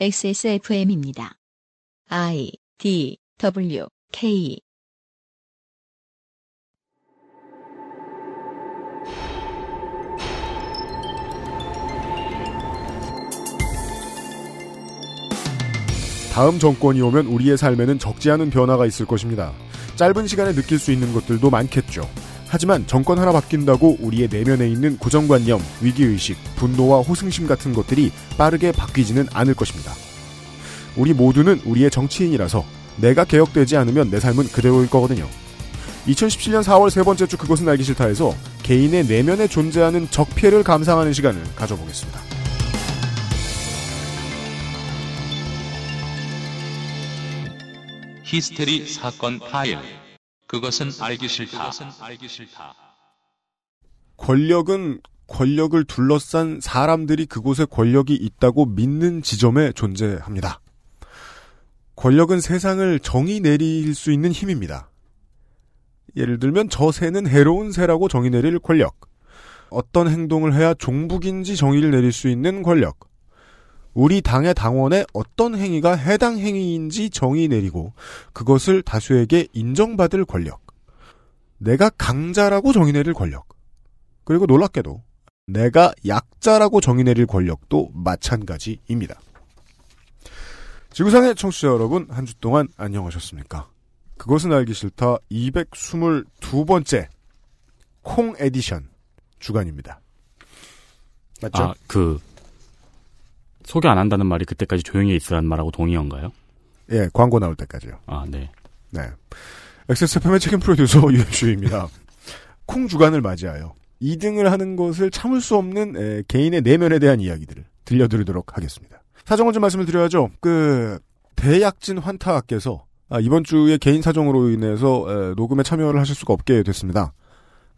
XSFM입니다. I D W K 다음 정권이 오면 우리의 삶에는 적지 않은 변화가 있을 것입니다. 짧은 시간에 느낄 수 있는 것들도 많겠죠. 하지만 정권 하나 바뀐다고 우리의 내면에 있는 고정관념, 위기의식, 분노와 호승심 같은 것들이 빠르게 바뀌지는 않을 것입니다. 우리 모두는 우리의 정치인이라서 내가 개혁되지 않으면 내 삶은 그대로일 거거든요. 2017년 4월 세 번째 주 그것은 알기 싫다에서 개인의 내면에 존재하는 적폐를 감상하는 시간을 가져보겠습니다. 히스테리 사건 파일. 그것은 알기 싫다. 권력은 권력을 둘러싼 사람들이 그곳에 권력이 있다고 믿는 지점에 존재합니다. 권력은 세상을 정의 내릴 수 있는 힘입니다. 예를 들면 저 새는 해로운 새라고 정의 내릴 권력. 어떤 행동을 해야 종북인지 정의를 내릴 수 있는 권력. 우리 당의 당원의 어떤 행위가 해당 행위인지 정의 내리고 그것을 다수에게 인정받을 권력. 내가 강자라고 정의 내릴 권력. 그리고 놀랍게도 내가 약자라고 정의 내릴 권력도 마찬가지입니다. 지구상의 청취자 여러분, 한 주 동안 안녕하셨습니까? 그것은 알기 싫다 222번째 콩 에디션 주간입니다. 맞죠? 아, 그 소개 안 한다는 말이 그때까지 조용히 있으라는 말하고 동일한가요? 예, 광고 나올 때까지요. 아, 네. 네. XSFM의 책임 프로듀서 유현주입니다. 콩 주간을 맞이하여 2등을 하는 것을 참을 수 없는 에, 개인의 내면에 대한 이야기들을 들려드리도록 하겠습니다. 사정을 좀 말씀을 드려야죠. 그 대약진 환타께서 아, 이번 주에 개인 사정으로 인해서 에, 녹음에 참여를 하실 수가 없게 됐습니다.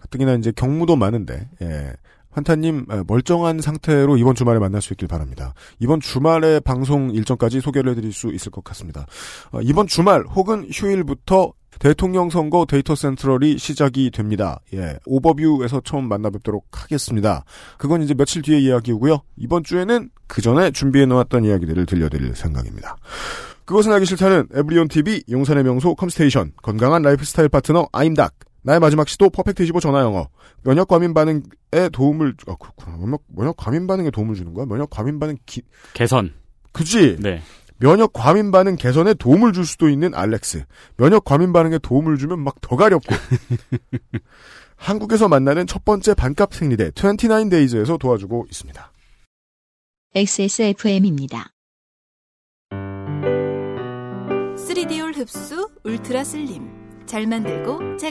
가뜩이나 이제 경무도 많은데 예. 환타님 에, 멀쩡한 상태로 이번 주말에 만날 수 있길 바랍니다. 이번 주말에 방송 일정까지 소개를 해드릴 수 있을 것 같습니다. 어, 이번 주말 혹은 휴일부터 대통령 선거 데이터 센트럴이 시작이 됩니다. 예, 오버뷰에서 처음 만나 뵙도록 하겠습니다. 그건 이제 며칠 뒤의 이야기고요. 이번 주에는 그 전에 준비해 놓았던 이야기들을 들려드릴 생각입니다. 그것은 알기 싫다는 에브리온 TV, 용산의 명소 컴스테이션, 건강한 라이프 스타일 파트너 아임닭, 나의 마지막 시도 퍼펙트 25 전화 영어, 면역 과민 반응에 도움을 아 그렇구나 면역 면역 과민 반응에 도움을 주는 거야? 면역 과민 반응 기 개선. 그지? 네. 면역 과민 반응 개선에 도움을 줄 수도 있는 알렉스. 면역 과민 반응에 도움을 주면 막 더 가렵고. 한국에서 만나는 첫 번째 반값 생리대 29데이즈에서 도와주고 있습니다. XSFM입니다. 3D올 흡수 울트라 슬림 잘 만들고 제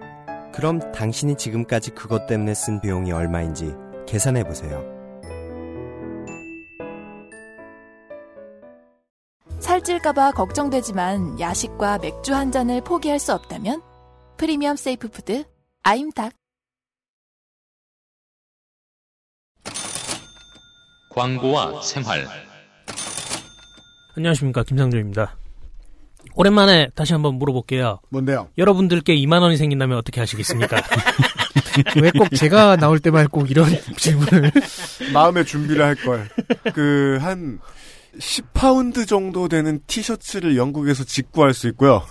그럼 당신이 지금까지 그것 때문에 쓴 비용이 얼마인지 계산해 보세요. 살찔까봐 걱정되지만 야식과 맥주 한 잔을 포기할 수 없다면 premium safe food 아임닭 광고와 생활. 안녕하십니까 김상조입니다. 오랜만에 다시 한번 물어볼게요. 뭔데요? 여러분들께 2만 원이 생긴다면 어떻게 하시겠습니까? 왜 꼭 제가 나올 때만 꼭 이런 질문을 마음의 준비를 할 걸. 그 한 10파운드 정도 되는 티셔츠를 영국에서 직구할 수 있고요.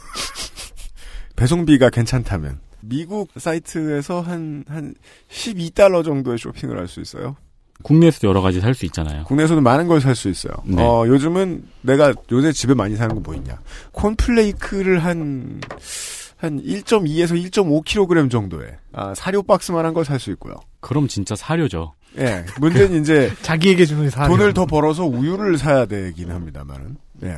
배송비가 괜찮다면 미국 사이트에서 한 한 12달러 정도의 쇼핑을 할 수 있어요. 국내에서도 여러 가지 살 수 있잖아요. 국내에서도 많은 걸 살 수 있어요. 네. 어, 요즘은 내가 요새 집에 많이 사는 거 뭐 있냐. 콘플레이크를 한, 한 1.2에서 1.5kg 정도의, 아, 사료 박스만한 걸 살 수 있고요. 그럼 진짜 사료죠. 예. 문제는 이제 자기에게 주는 사 돈을 더 벌어서 우유를 사야 되긴 합니다만은. 예.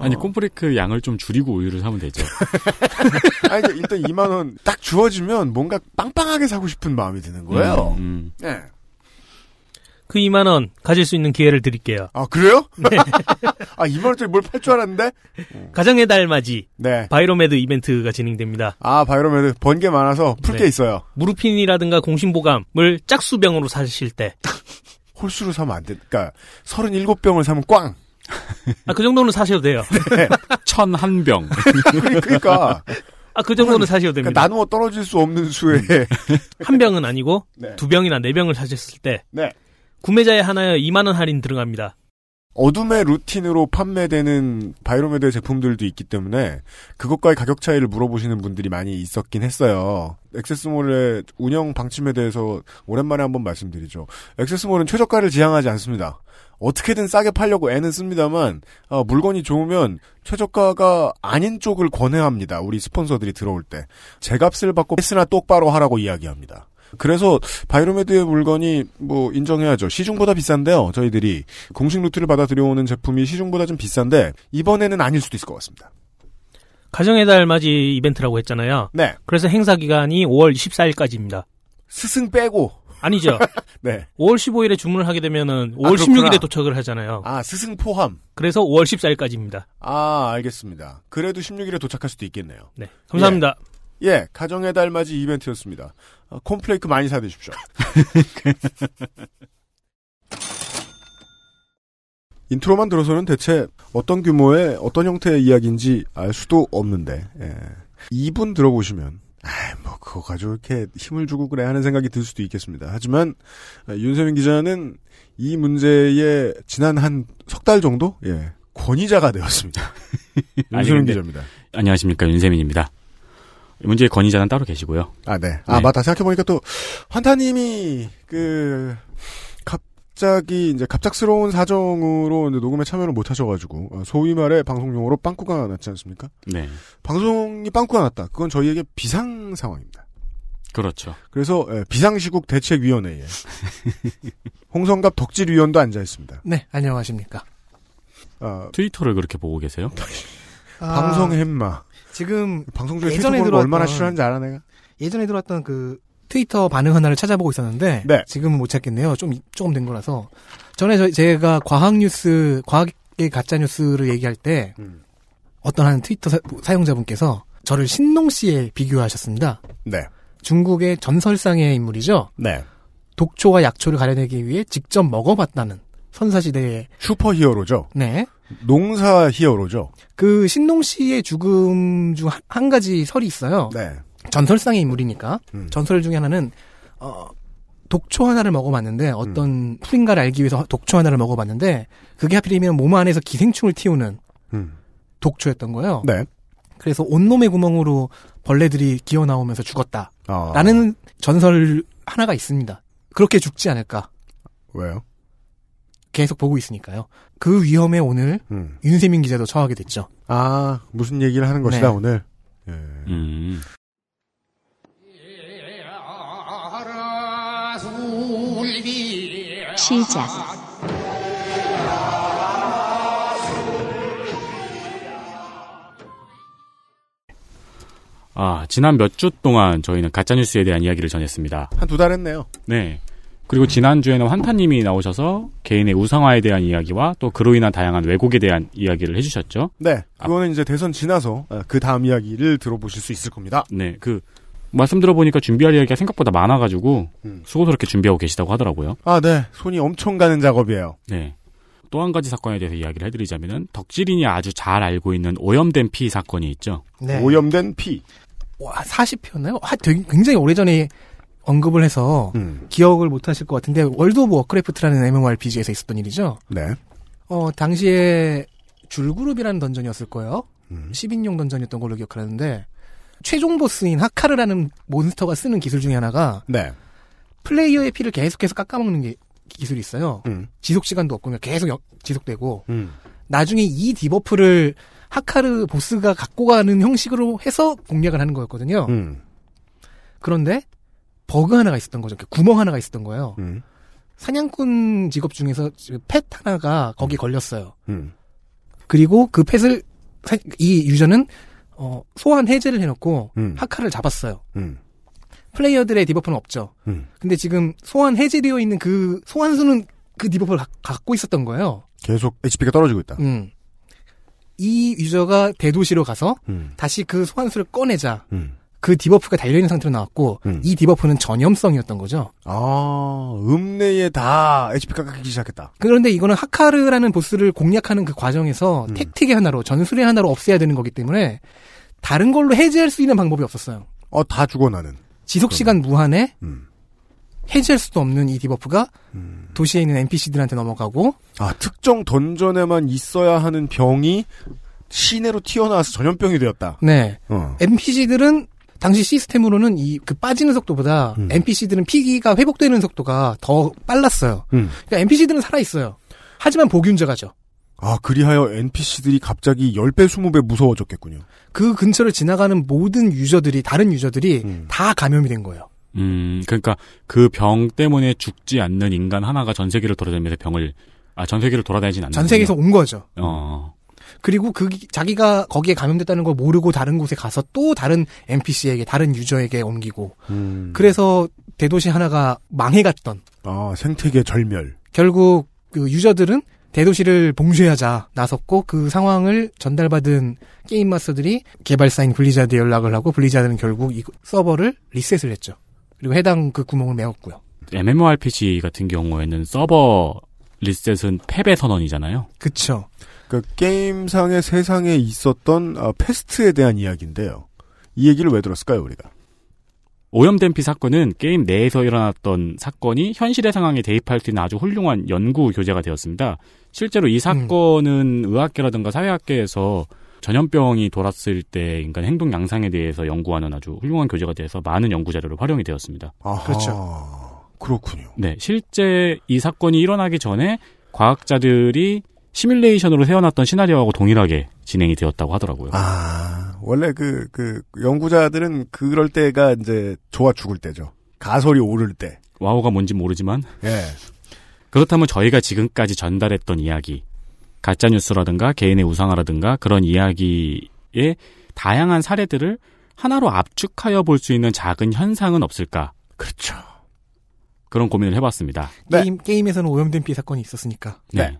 아니 어. 콤프레이크 양을 좀 줄이고 우유를 사면 되죠. 아니, 그러니까 일단 2만 원 딱 주어지면 뭔가 빵빵하게 사고 싶은 마음이 드는 거예요. 음, 음. 예. 그 2만 원 가질 수 있는 기회를 드릴게요. 아, 그래요? 네. 아, 2만 원짜리 뭘 팔 줄 알았는데? 가정의 달 맞이 네. 바이로메드 이벤트가 진행됩니다. 아, 바이로메드 번게 많아서 풀게 네. 있어요. 무르핀이라든가 공신보감을 짝수병으로 사실 때, 홀수로 사면 안 돼. 그니까, 37병을 사면 꽝! 아, 그 정도는 사셔도 돼요. 천한 병. 그러니- 그러니까, 아, 그 정도는 사셔도 그러니까 됩니다. 나누어 떨어질 수 없는 수의, 한 병은 아니고, 네. 두 병이나 네 병을 사셨을 때, 네. 구매자에 하나에 2만원 할인 들어갑니다. 어둠의 루트로 판매되는 바이로메드 제품들도 있기 때문에 그것과의 가격 차이를 물어보시는 분들이 많이 있었긴 했어요. 액세스몰의 운영 방침에 대해서 오랜만에 한번 말씀드리죠. 액세스몰은 최저가를 지향하지 않습니다. 어떻게든 싸게 팔려고 애는 씁니다만 아, 물건이 좋으면 최저가가 아닌 쪽을 권해 합니다. 우리 스폰서들이 들어올 때. 제값을 받고 패스나 똑바로 하라고 이야기합니다. 그래서 바이로메드의 물건이 뭐 인정해야죠. 시중보다 비싼데요. 저희들이 공식 루트를 받아 들여오는 제품이 시중보다 좀 비싼데 이번에는 아닐 수도 있을 것 같습니다. 가정의 달 맞이 이벤트라고 했잖아요. 네. 그래서 행사 기간이 5월 24일까지입니다. 스승 빼고 아니죠. 네. 5월 15일에 주문을 하게 되면은 5월 아, 그렇구나. 16일에 도착을 하잖아요. 아, 스승 포함. 그래서 5월 14일까지입니다. 아, 알겠습니다. 그래도 16일에 도착할 수도 있겠네요. 네. 감사합니다. 예, 가정의 달 맞이 이벤트였습니다. 어, 콤플레이크 많이 사드십시오. intro만 들어서는 대체 어떤 규모의 어떤 형태의 이야기인지 알 수도 없는데 예. 2분 들어보시면 아, 뭐 그거 가지고 이렇게 힘을 주고 그래 하는 생각이 들 수도 있겠습니다. 하지만 아, 윤세민 기자는 이 문제에 지난 한 석 달 정도 예, 권위자가 되었습니다. 윤세민 근데- 기자입니다. 안녕하십니까 윤세민입니다. 이 문제의 권위자는 따로 계시고요. 아, 네. 아, 네. 맞다. 생각해보니까 또, 환타님이, 그, 갑자기, 이제 갑작스러운 사정으로 이제 녹음에 참여를 못 하셔가지고, 어, 소위 말해 방송용어로 빵꾸가 났지 않습니까? 네, 방송이 빵꾸가 났다. 그건 저희에게 비상 상황입니다. 그렇죠. 그래서, 예, 비상시국 대책위원회에, 홍성갑 덕질위원도 앉아있습니다. 네, 안녕하십니까. 아, 트위터를 그렇게 보고 계세요? 아, 방송 햄마. 지금 방송 중에 예전에 예전에 얼마나 들어왔던- 싫어하는지 알아, 내가? 예전에 들어왔던 그 트위터 반응 하나를 찾아보고 있었는데 네. 지금은 못 찾겠네요. 좀 조금 된 거라서 전에 저, 제가 과학 뉴스, 과학의 가짜 뉴스를 얘기할 때 음. 어떤 한 트위터 사, 용자분께서 저를 신농 씨에 비교하셨습니다. 네. 중국의 중국의 전설상의 인물이죠. 네. 독초와 약초를 가려내기 위해 직접 먹어봤다는 선사시대의 슈퍼 히어로죠. 네. 농사 히어로죠. 그 신농 씨의 죽음 중 한 가지 설이 있어요. 네. 전설상의 인물이니까 음. 전설 중에 하나는 어 독초 하나를 먹어봤는데 어떤 풀인가를 알기 위해서 독초 하나를 먹어봤는데 그게 하필이면 몸 안에서 기생충을 틔우는 음. 독초였던 거예요. 네. 그래서 온몸의 구멍으로 벌레들이 기어 나오면서 죽었다라는 아, 전설 하나가 있습니다. 그렇게 죽지 않을까 왜요? 계속 보고 있으니까요. 그 위험에 오늘 음. 윤세민 기자도 처하게 됐죠. 아, 무슨 얘기를 하는 것이다, 네. 오늘. 예. 음, 시작. 아 지난 몇 주 동안 저희는 가짜 뉴스에 대한 이야기를 전했습니다. 한 두 달 했네요. 네. 그리고 지난주에는 환타님이 나오셔서 개인의 우상화에 대한 이야기와 또 그로 인한 다양한 왜곡에 대한 이야기를 해주셨죠. 네. 그거는 이제 대선 지나서 아, 그 다음 이야기를 들어보실 수 있을 겁니다. 네, 그 말씀 들어보니까 준비할 이야기가 생각보다 많아가지고 음. 수고스럽게 준비하고 계시다고 하더라고요. 아, 네. 손이 엄청 가는 작업이에요. 네. 또 한 가지 사건에 대해서 이야기를 해드리자면은 덕질인이 아주 잘 알고 있는 오염된 피 사건이 있죠. 네. 오염된 피. 와, 40표였나요? 하, 되게 굉장히 오래전에 언급을 해서 음. 기억을 못 하실 것 같은데 월드 오브 워크래프트라는 MMORPG에서 있었던 일이죠. 네. 어, 당시에 줄구룹이라는 dungeon이었을 거예요. 음. 10인용 dungeon이었던 걸로 기억하는데 최종 보스인 하카르라는 몬스터가 쓰는 기술 중에 하나가 네. 플레이어의 피를 계속해서 깎아먹는 게 기술이 있어요. 음. 지속 시간도 없고 그냥 계속 역- 지속되고 음. 나중에 이 debuff를 하카르 보스가 갖고 가는 형식으로 해서 공략을 하는 거였거든요. 음. 그런데 버그 하나가 있었던 거죠. 그 구멍 하나가 있었던 거예요. 음. 사냥꾼 직업 중에서 pet 하나가 거기에 걸렸어요. 음. 그리고 그 pet을 사- 이 유저는 어, 소환 해제를 해놓고 음. 하카를 잡았어요. 음. 플레이어들의 debuff는 없죠. 음. 근데 지금 소환 해제되어 있는 그 소환수는 그 debuff를 가- 갖고 있었던 거예요. 계속 HP가 떨어지고 있다. 음. 이 유저가 대도시로 가서 음. 다시 그 소환수를 꺼내자. 음. 그 debuff가 달려있는 상태로 나왔고 음. 이 debuff는 전염성이었던 거죠. 아, 읍내에 다 HP가 깎이기 시작했다. 그런데 이거는 하카르라는 보스를 공략하는 그 과정에서 음. tactic의 하나로 전술의 하나로 없애야 되는 거기 때문에 다른 걸로 해제할 수 있는 방법이 없었어요. 어, 다 죽어 나는. 지속 시간 무한에 음. 해제할 수도 없는 이 debuff가 음. 도시에 있는 NPC들한테 넘어가고 아, 특정 dungeon에만 있어야 하는 병이 시내로 튀어나와서 전염병이 되었다. 네 어. NPC들은 당시 시스템으로는 이 그 빠지는 속도보다 음. NPC들은 피기가 회복되는 속도가 더 빨랐어요. 음. 그러니까 NPC들은 살아 있어요. 하지만 보균자가 되죠. 아, 그리하여 NPC들이 갑자기 10배, 20배 무서워졌겠군요. 그 근처를 지나가는 모든 유저들이 다른 유저들이 음. 다 감염이 된 거예요. 음, 그러니까 그 병 때문에 죽지 않는 인간 하나가 전 세계를 돌아다니면서 병을 아, 전 세계를 돌아다니진 않는 전 세계에서 온 거죠. 어. 그리고 그 자기가 거기에 감염됐다는 걸 모르고 다른 곳에 가서 또 다른 NPC에게 다른 유저에게 옮기고 음. 그래서 대도시 하나가 망해갔던 아, 생태계 절멸. 결국 그 유저들은 대도시를 봉쇄하자 나섰고 그 상황을 전달받은 게임 마스터들이 개발사인 블리자드에 연락을 하고 블리자드는 결국 이 서버를 리셋을 했죠. 그리고 해당 그 구멍을 메웠고요. MMORPG 같은 경우에는 서버 리셋은 패배 선언이잖아요. 그쵸. 그 게임상의 세상에 있었던 아, 페스트에 대한 이야기인데요. 이 얘기를 왜 들었을까요, 우리가? 오염된 피 사건은 게임 내에서 일어났던 사건이 현실의 상황에 대입할 수 있는 아주 훌륭한 연구 교재가 되었습니다. 실제로 이 사건은 의학계라든가 사회학계에서 전염병이 돌았을 때 인간 행동 양상에 대해서 연구하는 아주 훌륭한 교재가 돼서 많은 연구 자료로 활용이 되었습니다. 아하, 그렇죠. 그렇군요. 네, 실제 이 사건이 일어나기 전에 과학자들이 시뮬레이션으로 세워놨던 시나리오하고 동일하게 진행이 되었다고 하더라고요. 아, 원래 그, 그, 연구자들은 그럴 때가 이제 좋아 죽을 때죠. 가설이 오를 때. 와우가 뭔지 모르지만 예. 그렇다면 저희가 지금까지 전달했던 이야기, 가짜뉴스라든가 개인의 우상화라든가 그런 이야기의 다양한 사례들을 하나로 압축하여 볼 수 있는 작은 현상은 없을까? 그렇죠. 그런 고민을 해봤습니다. 네. 게임, 게임에서는 오염된 피 사건이 있었으니까. 네. 네.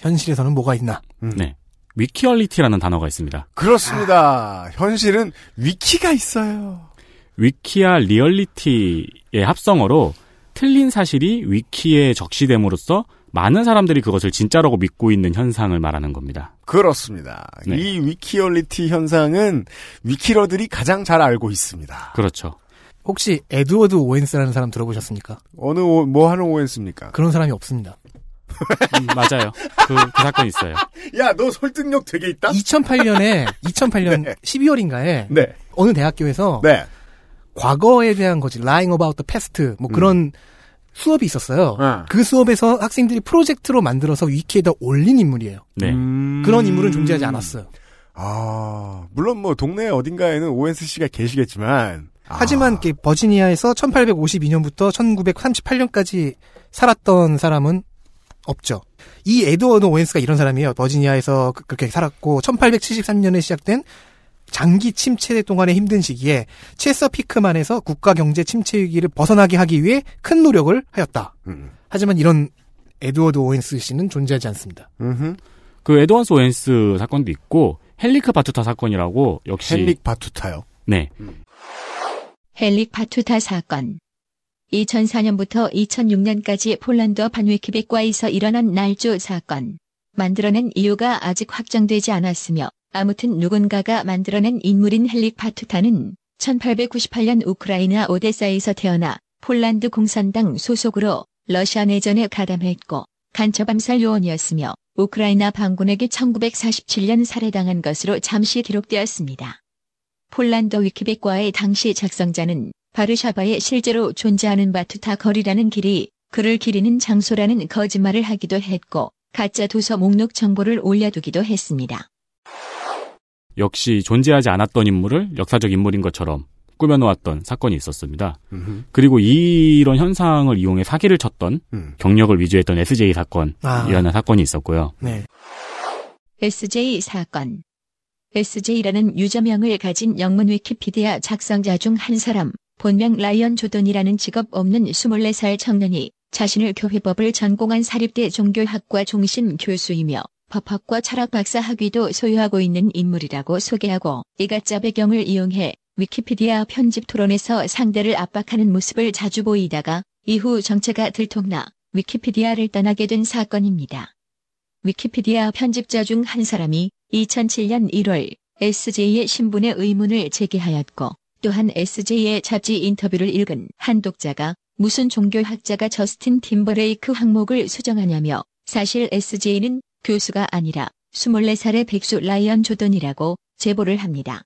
현실에서는 뭐가 있나? 음. 네. 위키얼리티라는 단어가 있습니다. 그렇습니다. 현실은 위키가 있어요. 위키와 리얼리티의 합성어로 틀린 사실이 위키에 적시됨으로써 많은 사람들이 그것을 진짜라고 믿고 있는 현상을 말하는 겁니다. 그렇습니다. 네. 이 위키얼리티 현상은 위키러들이 가장 잘 알고 있습니다. 그렇죠. 혹시 에드워드 오웬스라는 사람 들어보셨습니까? 어느 오- 뭐 하는 오엔스입니까? 그런 사람이 없습니다. 음, 맞아요. 그, 그 사건이 있어요. 야, 너 설득력 되게 있다? 2008년에 2008년 네. 12월인가에 네. 어느 대학교에서 네. 과거에 대한 거지 lying about the past 뭐 그런 수업이 있었어요. 어. 그 수업에서 학생들이 프로젝트로 만들어서 위키에다 올린 인물이에요. 네. 음. 그런 인물은 존재하지 않았어요. 아, 물론 뭐 동네 어딘가에는 오엔스 씨가 계시겠지만. 하지만 아, 그 버지니아에서 1852년부터 1938년까지 살았던 사람은 없죠. 이 에드워드 오웬스가 이런 사람이에요. 버지니아에서 그- 그렇게 살았고 1873년에 시작된 장기 침체 동안의 힘든 시기에 체서피크만에서 국가 경제 침체 위기를 벗어나게 하기 위해 큰 노력을 하였다. 음. 하지만 이런 에드워드 오웬스 씨는 존재하지 않습니다. 음흠. 그 에드워드 오웬스 사건도 있고 헬리크 바투타 사건이라고 역시 헨릭 바투타요. 네. 헬릭 바투타 사건. 2004년부터 2006년까지 폴란드판 위키백과에서 일어난 날조 사건. 만들어낸 이유가 아직 확정되지 않았으며 아무튼 누군가가 만들어낸 인물인 헬릭 바투타는 1898년 우크라이나 오데사에서 태어나 폴란드 공산당 소속으로 러시아 내전에 가담했고 간첩 암살 요원이었으며 우크라이나 반군에게 1947년 살해당한 것으로 잠시 기록되었습니다. 폴란드 위키백과의 당시 작성자는 바르샤바에 실제로 존재하는 바투타 거리라는 길이 그를 기리는 장소라는 거짓말을 하기도 했고 가짜 도서 목록 정보를 올려두기도 했습니다. 역시 존재하지 않았던 인물을 역사적 인물인 것처럼 꾸며놓았던 사건이 있었습니다. 음흠. 그리고 이런 현상을 이용해 사기를 쳤던 음. 경력을 위조했던 SJ 사건이라는 아. 사건이 있었고요. 네. SJ 사건 SJ라는 유저명을 가진 영문 위키피디아 작성자 중 한 사람, 본명 라이언 조던이라는 직업 없는 24살 청년이 자신을 교회법을 전공한 사립대 종교학과 종신 교수이며 법학과 철학 박사 학위도 소유하고 있는 인물이라고 소개하고 이 가짜 배경을 이용해 위키피디아 편집 토론에서 상대를 압박하는 모습을 자주 보이다가 이후 정체가 들통나 위키피디아를 떠나게 된 사건입니다. 위키피디아 편집자 중 한 사람이 2007년 1월 SJ의 신분의 의문을 제기하였고 또한 SJ의 잡지 인터뷰를 읽은 한 독자가 무슨 종교학자가 저스틴 팀버레이크 항목을 수정하냐며 사실 SJ는 교수가 아니라 24살의 백수 라이언 조던이라고 제보를 합니다.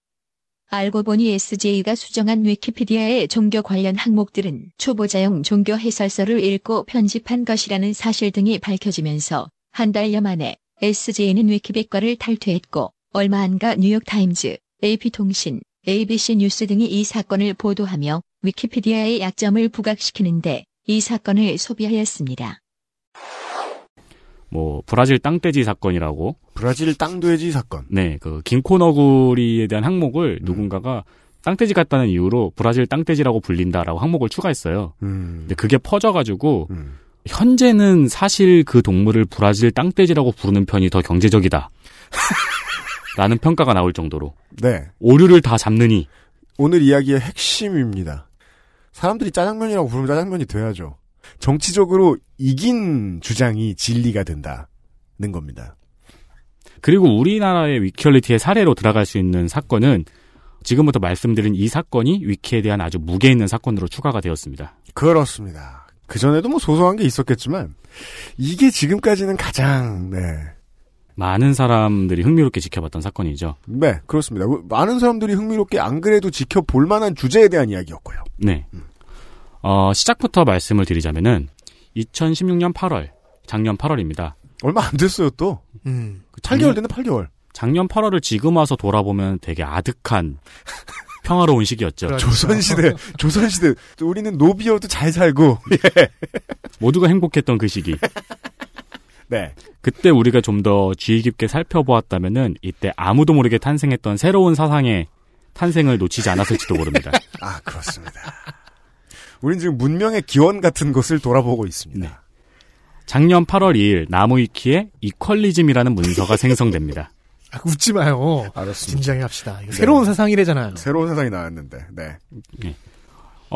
알고 보니 SJ가 수정한 위키피디아의 종교 관련 항목들은 초보자용 종교 해설서를 읽고 편집한 것이라는 사실 등이 밝혀지면서 한 달여 만에 SJ는 위키백과를 탈퇴했고 얼마 안가 뉴욕타임즈, AP통신, ABC 뉴스 등이 이 사건을 보도하며 위키피디아의 약점을 부각시키는데 이 사건을 소비하였습니다. 뭐 브라질 땅돼지 사건이라고 브라질 땅돼지 사건. 네, 그 긴코 너구리에 대한 항목을 음. 누군가가 땅돼지 같다는 이유로 브라질 땅돼지라고 불린다라고 항목을 추가했어요. 음. 근데 그게 퍼져가지고 음. 현재는 사실 그 동물을 브라질 땅돼지라고 부르는 편이 더 경제적이다. 라는 평가가 나올 정도로 네. 오류를 다 잡느니 오늘 이야기의 핵심입니다. 사람들이 짜장면이라고 부르면 짜장면이 돼야죠. 정치적으로 이긴 주장이 진리가 된다는 겁니다. 그리고 우리나라의 위키얼리티의 사례로 들어갈 수 있는 사건은 지금부터 말씀드린 이 사건이 위키에 대한 아주 무게 있는 사건으로 추가가 되었습니다. 그렇습니다. 그전에도 뭐 소소한 게 있었겠지만 이게 지금까지는 가장 네. 많은 사람들이 흥미롭게 지켜봤던 사건이죠. 네, 그렇습니다. 많은 사람들이 흥미롭게 안 그래도 지켜볼 만한 주제에 대한 이야기였고요. 네. 어, 시작부터 말씀을 드리자면은 2016년 8월, 작년 8월입니다. 얼마 안 됐어요, 또. 음. 8개월 됐네, 8개월. 작년 8월을 지금 와서 돌아보면 되게 아득한 평화로운 시기였죠. 그렇죠. 조선시대, 조선시대. 우리는 노비여도 잘 살고. 모두가 행복했던 그 시기. 네. 그때 우리가 좀 더 주의 깊게 살펴보았다면은 이때 아무도 모르게 탄생했던 새로운 사상의 탄생을 놓치지 않았을지도 모릅니다. 아, 그렇습니다. 우린 지금 문명의 기원 같은 것을 돌아보고 있습니다. 네. 작년 8월 2일 나무위키에 이퀄리즘이라는 문서가 생성됩니다. 아, 웃지 마요. 알았습니다. 진지하게 합시다. 이거 새로운 세상이래잖아요. 새로운 세상이 나왔는데, 네.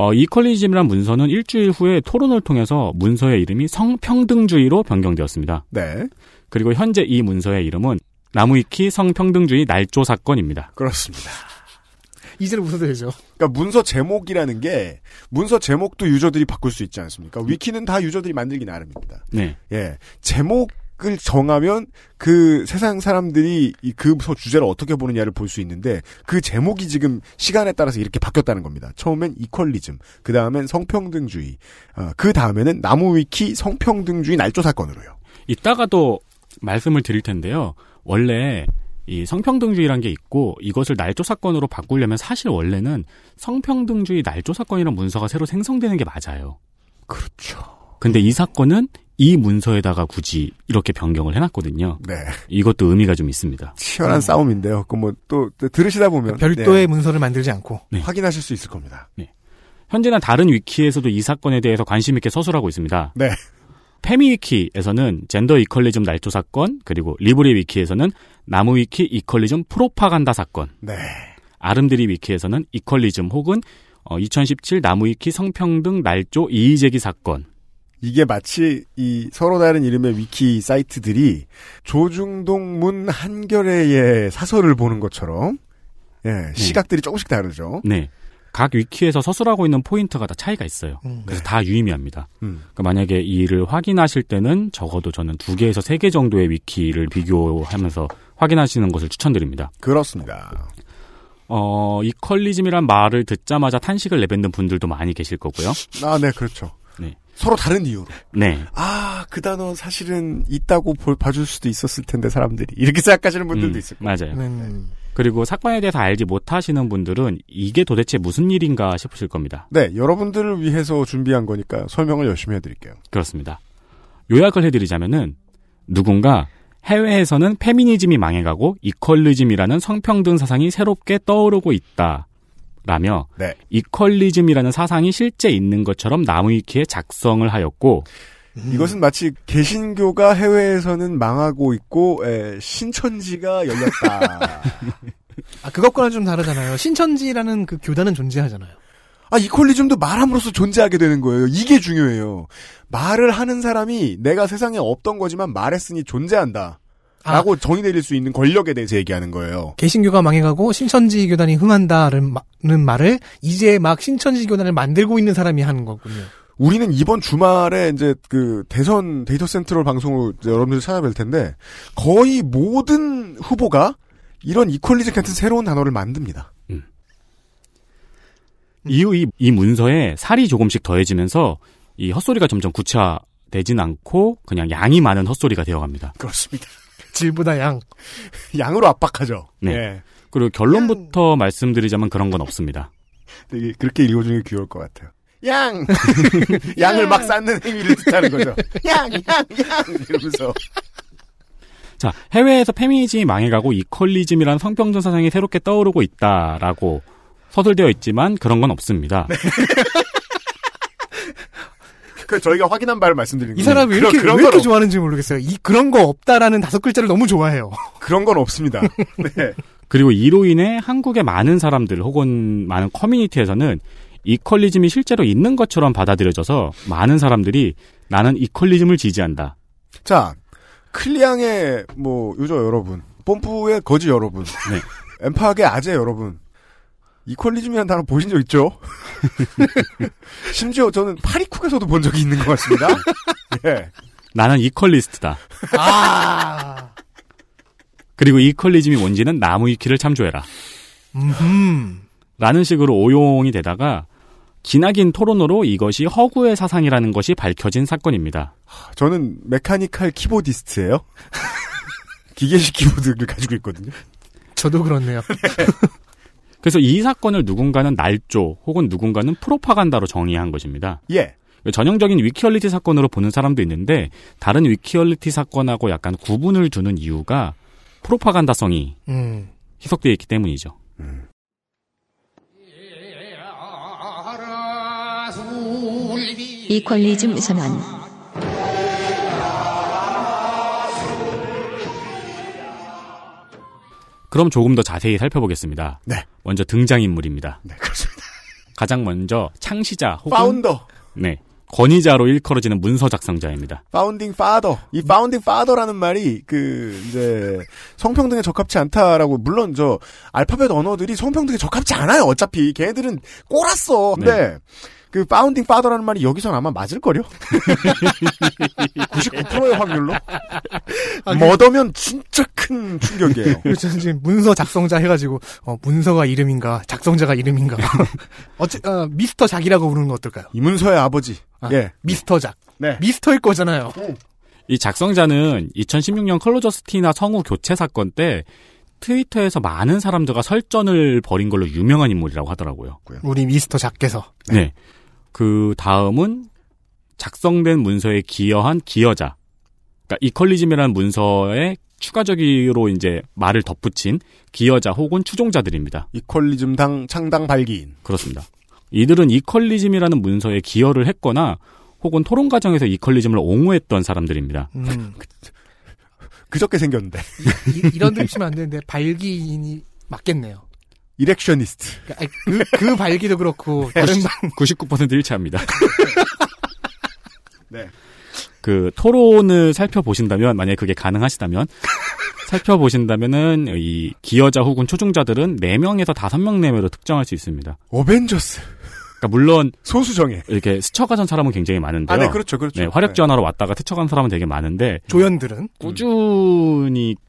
어, 이퀄리즘이란 문서는 일주일 후에 토론을 통해서 문서의 이름이 성평등주의로 변경되었습니다. 네. 그리고 현재 이 문서의 이름은 나무위키 성평등주의 날조 사건입니다. 그렇습니다. 이제는 웃어도 되죠. 그러니까 문서 제목이라는 게 문서 제목도 유저들이 바꿀 수 있지 않습니까? 위키는 다 유저들이 만들기 나름입니다. 네. 예. 제목 을 정하면 그 세상 사람들이 이그 주제를 어떻게 보느냐를 볼 수 있는데 그 제목이 지금 시간에 따라서 이렇게 바뀌었다는 겁니다. 처음엔 이퀄리즘, 그 다음엔 성평등주의, 어, 그 다음에는 나무위키 성평등주의 날조 사건으로요. 이따가도 말씀을 드릴 텐데요. 원래 이 성평등주의란 게 있고 이것을 날조 사건으로 바꾸려면 사실 원래는 성평등주의 날조 사건이라는 문서가 새로 생성되는 게 맞아요. 그렇죠. 근데 이 사건은 이 문서에다가 굳이 이렇게 변경을 해놨거든요. 네. 이것도 의미가 좀 있습니다. 치열한 싸움인데요. 그뭐또 들으시다 보면 별도의 문서를 만들지 않고. 네. 확인하실 수 있을 겁니다. 현재는 다른 위키에서도 이 사건에 대해서 관심 있게 서술하고 있습니다. 네. 페미위키에서는 젠더 equalism 날조 사건, 그리고 리브리 위키에서는 나무 위키 equalism 프로파간다 사건, 네. 아름드리 위키에서는 equalism 혹은 어, 2017 나무 위키 성평등 날조 이의제기 사건. 이게 마치 이 서로 다른 이름의 위키 사이트들이 조중동 문 한겨레의 사설을 보는 것처럼 예, 시각들이 조금씩 다르죠. 네. 각 위키에서 서술하고 있는 포인트가 다 차이가 있어요. 음. 그래서 다 유의미합니다. 음. 그러니까 만약에 이를 확인하실 때는 적어도 저는 두 개에서 세 개 정도의 위키를 비교하면서 확인하시는 것을 추천드립니다. 그렇습니다. 어, 이퀄리즘이란 말을 듣자마자 탄식을 내뱉는 분들도 많이 계실 거고요. 아, 네, 그렇죠. 네. 서로 다른 이유로. 네. 아, 그 단어 사실은 있다고 볼, 봐줄 수도 있었을 텐데, 사람들이. 이렇게 생각하시는 분들도 음, 있을 거예요. 맞아요. 음. 그리고 사건에 대해서 알지 못하시는 분들은 이게 도대체 무슨 일인가 싶으실 겁니다. 네, 여러분들을 위해서 준비한 거니까 설명을 열심히 해드릴게요. 그렇습니다. 요약을 해드리자면은 누군가 해외에서는 페미니즘이 망해가고 이퀄리즘이라는 성평등 사상이 새롭게 떠오르고 있다를 라며 네. 이퀄리즘이라는 사상이 실제 있는 것처럼 나무위키에 작성을 하였고 이것은 마치 개신교가 해외에서는 망하고 있고 에, 신천지가 열렸다. 아, 그것과는 좀 다르잖아요. 신천지라는 그 교단은 존재하잖아요. 아 이퀄리즘도 말함으로써 존재하게 되는 거예요. 이게 중요해요. 말을 하는 사람이 내가 세상에 없던 거지만 말했으니 존재한다. 라고 정의 내릴 수 있는 권력에 대해서 얘기하는 거예요. 개신교가 망해가고 신천지 교단이 흥한다는 말을 이제 막 신천지 교단을 만들고 있는 사람이 하는 거군요. 우리는 이번 주말에 이제 그 대선 데이터 센트럴 방송을 여러분들 찾아뵐 텐데 거의 모든 후보가 이런 이퀄리즘 같은 새로운 단어를 만듭니다. 이후 이, 이 문서에 살이 조금씩 더해지면서 이 헛소리가 점점 구체화되진 않고 그냥 양이 많은 헛소리가 되어갑니다. 그렇습니다. 질보다 양. 양으로 압박하죠. 네. 예. 그리고 결론부터 말씀드리자면 그런 건 없습니다. 되게 그렇게 읽어주는 게 귀여울 것 같아요. 양! 양을 막 쌓는 행위를 뜻하는 거죠. 양! 양! 양! 이러면서. 자, 해외에서 페미니즘이 망해가고 이퀄리즘이라는 성평등 사상이 새롭게 떠오르고 있다라고 서술되어 있지만 그런 건 없습니다. 그 저희가 확인한 바를 말씀드리는 이 거예요. 사람이 왜 그런- 이렇게, 그런 왜 이렇게 좋아하는지 모르겠어요. 이, 그런 거 없다라는 다섯 글자를 너무 좋아해요. 그런 건 없습니다. 네. 그리고 이로 인해 한국의 많은 사람들 혹은 많은 커뮤니티에서는 이퀄리즘이 실제로 있는 것처럼 받아들여져서 많은 사람들이 나는 이퀄리즘을 지지한다. 자, 클리앙의 뭐 유저 여러분, 뽐뿌의 거지 여러분, 네. 엠파의 아재 여러분, 이퀄리즘이라는 단어 보신 적 있죠? 심지어 저는 파리쿡에서도 본 적이 있는 것 같습니다. 예. 나는 이퀄리스트다. 아. 그리고 이퀄리즘이 뭔지는 나무 위키를 참조해라. 음. 라는 식으로 오용이 되다가 기나긴 토론으로 이것이 허구의 사상이라는 것이 밝혀진 사건입니다. 저는 메카니컬 키보디스트예요. 기계식 키보드를 가지고 있거든요. 저도 그렇네요. 그래서 이 사건을 누군가는 날조 혹은 누군가는 프로파간다로 정의한 것입니다. 예. 전형적인 위키얼리티 사건으로 보는 사람도 있는데 다른 위키얼리티 사건하고 약간 구분을 두는 이유가 프로파간다성이 음. 희석되어 있기 때문이죠. equalism 선언. 그럼 조금 더 자세히 살펴보겠습니다. 네. 먼저 등장인물입니다. 네, 그렇습니다. 가장 먼저 창시자 혹은 founder. 네, 권위자로 일컬어지는 문서 작성자입니다. founding father. 이 founding father라는 말이 그 이제 성평등에 적합치 않다라고 물론 저 알파벳 언어들이 성평등에 적합치 않아요. 어차피 걔네들은 꼬랐어. 근데 그 파운딩 파더라는 말이 여기선 아마 맞을 거요. 99%의 확률로. 머더면 진짜 큰 충격이에요. 저는 지금 문서 작성자 해가지고 어, 문서가 이름인가 작성자가 이름인가 어째 어, 미스터 작이라고 부르는 건 어떨까요? 이문서의 아버지. 아, 예. 미스터 작. 네. 미스터일 거잖아요. 이 작성자는 2016년 컬러저스티나 성우 교체 사건 때 트위터에서 많은 사람들과 설전을 벌인 걸로 유명한 인물이라고 하더라고요. 우리 미스터 작께서 네. 그 다음은 작성된 문서에 기여한 기여자. 그러니까 이퀄리즘이라는 문서에 추가적으로 이제 말을 덧붙인 기여자 혹은 추종자들입니다. 이퀄리즘당 창당 발기인. 그렇습니다. 이들은 이퀄리즘이라는 문서에 기여를 했거나 혹은 토론 과정에서 이퀄리즘을 옹호했던 사람들입니다. 음, 그저께 생겼는데. 이, 이런 드립 치면 안 되는데 발기인이 맞겠네요. 이렉셔니스트. 그러니까 그, 그 발기도 그렇고 다른 방99% 일치합니다. 네. 그 토론을 살펴보신다면 만약에 그게 가능하시다면 살펴보신다면은 이 기여자 혹은 초중자들은 4명에서 5명 내외로 특정할 수 있습니다. 어벤져스. 그러니까 물론 소수정예. 이렇게 스쳐가던 사람은 굉장히 많은데요. 아, 네, 그렇죠, 그렇죠. 네, 화력 지원하러 왔다가 스쳐간 사람은 되게 많은데 조연들은 꾸준히 기-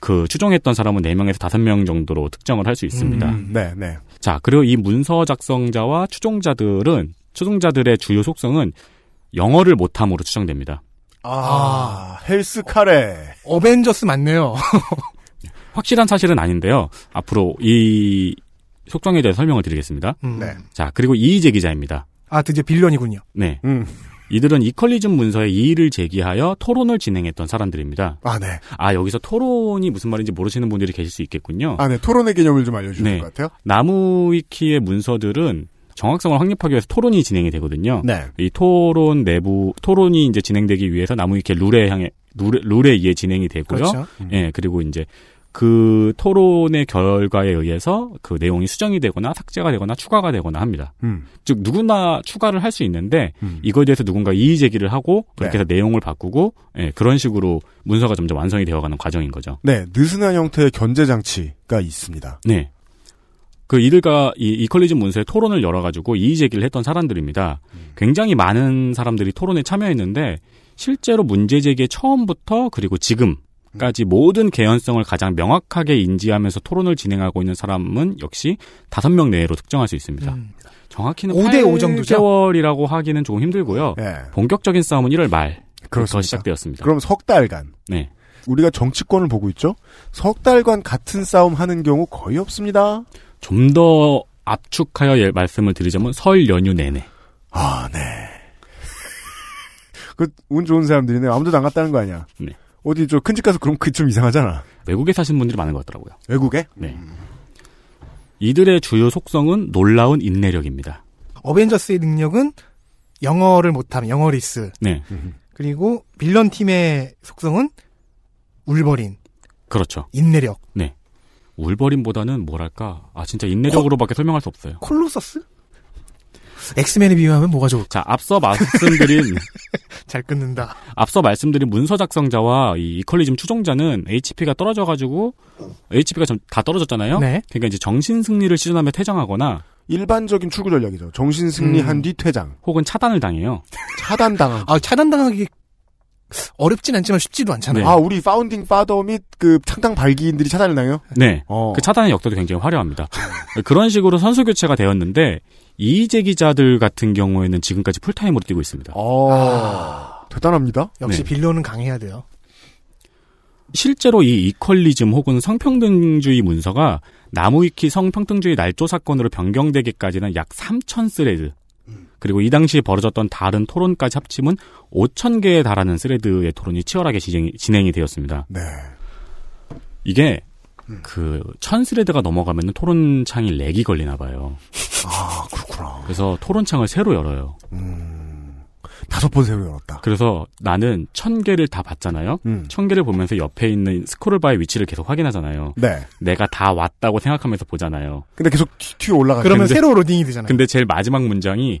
그 추종했던 사람은 4명에서 5명 정도로 특정을 할 수 있습니다. 음, 네, 네. 자, 그리고 이 문서 작성자와 추종자들은 추종자들의 주요 속성은 영어를 못함으로 추정됩니다. 아, 헬스 카레. 어 벤져스 맞네요. 확실한 사실은 아닌데요. 앞으로 이 속성에 대해 설명을 드리겠습니다. 음. 네. 자, 그리고 이희재 기자입니다. 아 드디어 빌런이군요. 네. 음. 이들은 이퀄리즘 문서에 이의를 제기하여 토론을 진행했던 사람들입니다. 아, 네. 아, 여기서 토론이 무슨 말인지 모르시는 분들이 계실 수 있겠군요. 아, 네. 토론의 개념을 좀 알려주실 네. 것 같아요. 나무위키의 문서들은 정확성을 확립하기 위해서 토론이 진행이 되거든요. 네. 이 토론 내부 토론이 이제 진행되기 위해서 나무위키 룰에 향해 룰에, 룰에 의해 진행이 되고요. 그렇죠. 예, 그리고 이제 그 토론의 결과에 의해서 그 내용이 수정이 되거나 삭제가 되거나 추가가 되거나 합니다. 음. 즉 누구나 추가를 할 수 있는데 음. 이거에 대해서 누군가 이의 제기를 하고 그렇게 네. 해서 내용을 바꾸고 예, 그런 식으로 문서가 점점 완성이 되어가는 과정인 거죠. 네. 느슨한 형태의 견제 장치가 있습니다. 네. 그 이들과 이 이퀄리즘 문서의 토론을 열어가지고 이의 제기를 했던 사람들입니다. 굉장히 많은 사람들이 토론에 참여했는데 실제로 문제 제기의 처음부터 그리고 지금 까지 모든 개연성을 가장 명확하게 인지하면서 토론을 진행하고 있는 사람은 역시 다섯 명 내외로 특정할 수 있습니다. 음. 정확히는 5대 5 정도죠? 8개월이라고 하기는 조금 힘들고요. 네. 본격적인 싸움은 1월 말부터. 시작되었습니다. 그럼 석 달간 네. 우리가 정치권을 보고 있죠. 석 달간 같은 싸움 하는 경우 거의 없습니다. 좀 더 압축하여 예- 말씀을 드리자면 설 연휴 내내. 아, 네. 그 운 좋은 사람들이네. 아무데도 안 갔다는 거 아니야. 네. 어디 저 큰 집 가서 그럼 그 좀 이상하잖아. 외국에 사시는 분들이 많은 것 같더라고요. 외국에? 네. 이들의 주요 속성은 놀라운 인내력입니다. 어벤져스의 능력은 영어를 못하면 영어리스 네, 그리고 빌런 팀의 속성은 울버린 그렇죠. 인내력 울버린보다는 뭐랄까, 아 진짜 인내력으로밖에 설명할 수 없어요. 콜로서스 엑스맨에 비유하면 뭐가 좋을까 자, 앞서 말씀드린 잘 끊는다 앞서 말씀드린 문서 작성자와 이 이퀄리즘 추종자는 HP가 떨어져 가지고 HP가 다 떨어졌잖아요. 네 그러니까 이제 정신 승리를 시전하며 퇴장하거나 일반적인 출구 전략이죠. 정신 승리한 음. 뒤 퇴장. 혹은 차단을 당해요. 차단당한. 아, 차단당하기 어렵진 않지만 쉽지도 않잖아요. 네. 아, 우리 founding father 및 그 창당 발기인들이 차단을 당해요? 네. 어. 그 차단의 역사도 굉장히 화려합니다. 그런 식으로 선수 교체가 되었는데 이의제기자들 같은 경우에는 지금까지 풀타임으로 뛰고 있습니다. 어. 대단합니다. 역시 네. 빌런은 강해야 돼요. 실제로 이 equalism 혹은 성평등주의 문서가 나무위키 성평등주의 날조 사건으로 변경되기까지는 약 3천 thread 그리고 이 당시 벌어졌던 다른 토론까지 합치면 5천 개에 달하는 thread의 토론이 치열하게 진행이, 진행이 되었습니다. 네. 이게 그 천 thread가 넘어가면 토론창이 렉이 걸리나 봐요. 아, 그렇구나. 그래서 토론창을 새로 열어요. 음. 다섯 번 새로 열었다. 그래서 나는 천 개를 다 봤잖아요. 음. 천 개를 보면서 옆에 있는 스크롤바의 위치를 계속 확인하잖아요. 네. 내가 다 왔다고 생각하면서 보잖아요. 근데 계속 튀- 튀어 올라가죠. 그러면 새로 로딩이 되잖아요. 근데 제일 마지막 문장이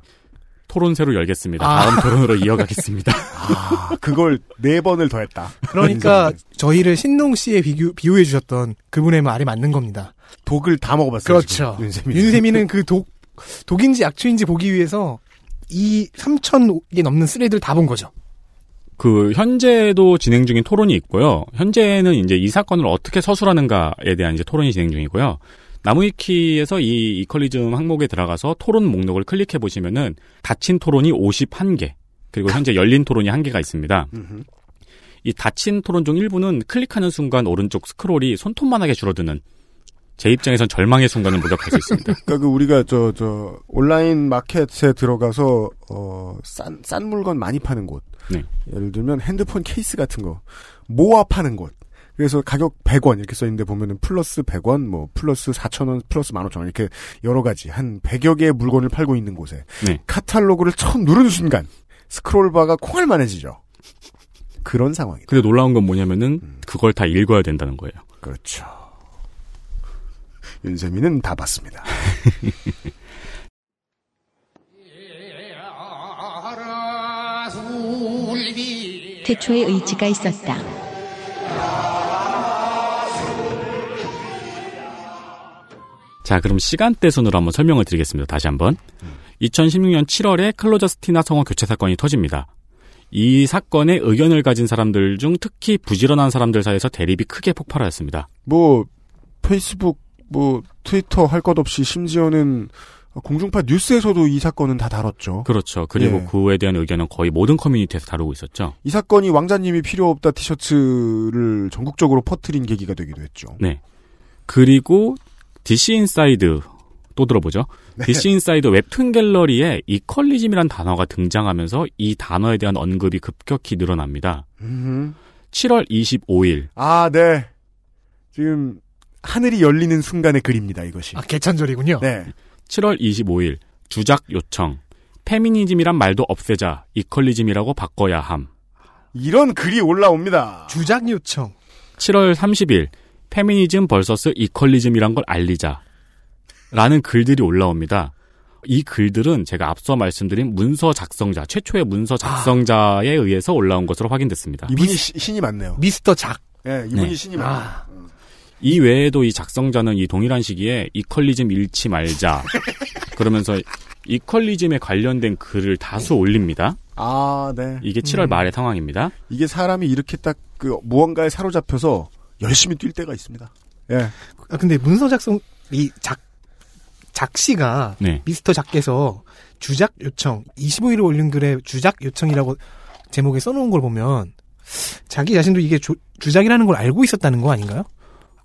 토론 새로 열겠습니다. 아. 다음 토론으로 이어가겠습니다. 아, 그걸 네 번을 더 했다. 그러니까 저희를 신동 씨에 비교, 비유해 주셨던 그분의 말이 맞는 겁니다. 독을 다 먹어봤어요. 그렇죠. 윤세민은 그 독, 독인지 약초인지 보기 위해서 이 3,000개 넘는 스레드를 다본 거죠. 그 현재도 진행 중인 토론이 있고요. 현재는 이제 이 사건을 어떻게 서술하는가에 대한 이제 토론이 진행 중이고요. 나무위키에서 이 이퀄리즘 항목에 들어가서 토론 목록을 클릭해 보시면은 닫힌 토론이 51개 그리고 현재 열린 토론이 1개가 있습니다. 음흠. 이 닫힌 토론 중 일부는 클릭하는 순간 오른쪽 스크롤이 손톱만하게 줄어드는 제 입장에선 절망의 순간을 목격할 수 있습니다. 그러니까 그 우리가 저 저 온라인 마켓에 들어가서 어싼 싼 물건 많이 파는 곳. 네. 예를 들면 핸드폰 케이스 같은 거 모아 파는 곳. 그래서 가격 100원 이렇게 써 있는데 보면은 플러스 100원, 뭐 플러스 4,000원, 플러스 15,000원 이렇게 여러 가지 한 100여 개의 물건을 팔고 있는 곳에 네. 카탈로그를 처음 누르는 순간 스크롤바가 콩알만해지죠. 그런 상황이다. 근데 놀라운 건 뭐냐면은 음. 그걸 다 읽어야 된다는 거예요. 그렇죠. 윤세민은 다 봤습니다. 태초의 의지가 있었다. 자, 그럼 시간대 순으로 한번 설명을 드리겠습니다. 다시 한번. 2016년 7월에 클로저스티나 성어 교체 사건이 터집니다. 이 사건에 의견을 가진 사람들 중 특히 부지런한 사람들 사이에서 대립이 크게 폭발하였습니다. 뭐 페이스북, 뭐 트위터 할 것 없이 심지어는 공중파 뉴스에서도 이 사건은 다 다뤘죠. 그렇죠. 그리고 예. 그에 대한 의견은 거의 모든 커뮤니티에서 다루고 있었죠. 이 사건이 왕자님이 필요 없다 티셔츠를 전국적으로 퍼뜨린 계기가 되기도 했죠. 네. 그리고 DC 인사이드 또 들어보죠. DC 인사이드 웹툰 갤러리에 equalism이란 단어가 등장하면서 이 단어에 대한 언급이 급격히 늘어납니다. 음. 7월 25일 아, 네. 지금 하늘이 열리는 순간의 글입니다. 이것이. 아, 개천절이군요. 네. 7월 25일 주작 요청 페미니즘이란 말도 없애자 이퀄리즘이라고 바꿔야 함. 이런 글이 올라옵니다. 주작 요청. 7월 30일 페미니즘 vs 이퀄리즘이란 걸 알리자. 라는 글들이 올라옵니다. 이 글들은 제가 앞서 말씀드린 문서 작성자, 최초의 문서 작성자에 의해서 올라온 것으로 확인됐습니다. 이분이 시- 신이 많네요. 미스터 작. 예, 이분이 네. 신이 많네요. 아, 이 외에도 이 작성자는 이 동일한 시기에 이퀄리즘 잃지 말자. 그러면서 이퀄리즘에 관련된 글을 다수 올립니다. 아, 네. 이게 7월 음. 말의 상황입니다. 이게 사람이 이렇게 딱 그 무언가에 사로잡혀서 열심히 뛸 때가 있습니다. 예. 아, 근데 문서 작성, 이 작, 작씨가 네. 미스터 작께서 주작 요청, 25일에 올린 글에 주작 요청이라고 제목에 써놓은 걸 보면 자기 자신도 이게 주, 주작이라는 걸 알고 있었다는 거 아닌가요?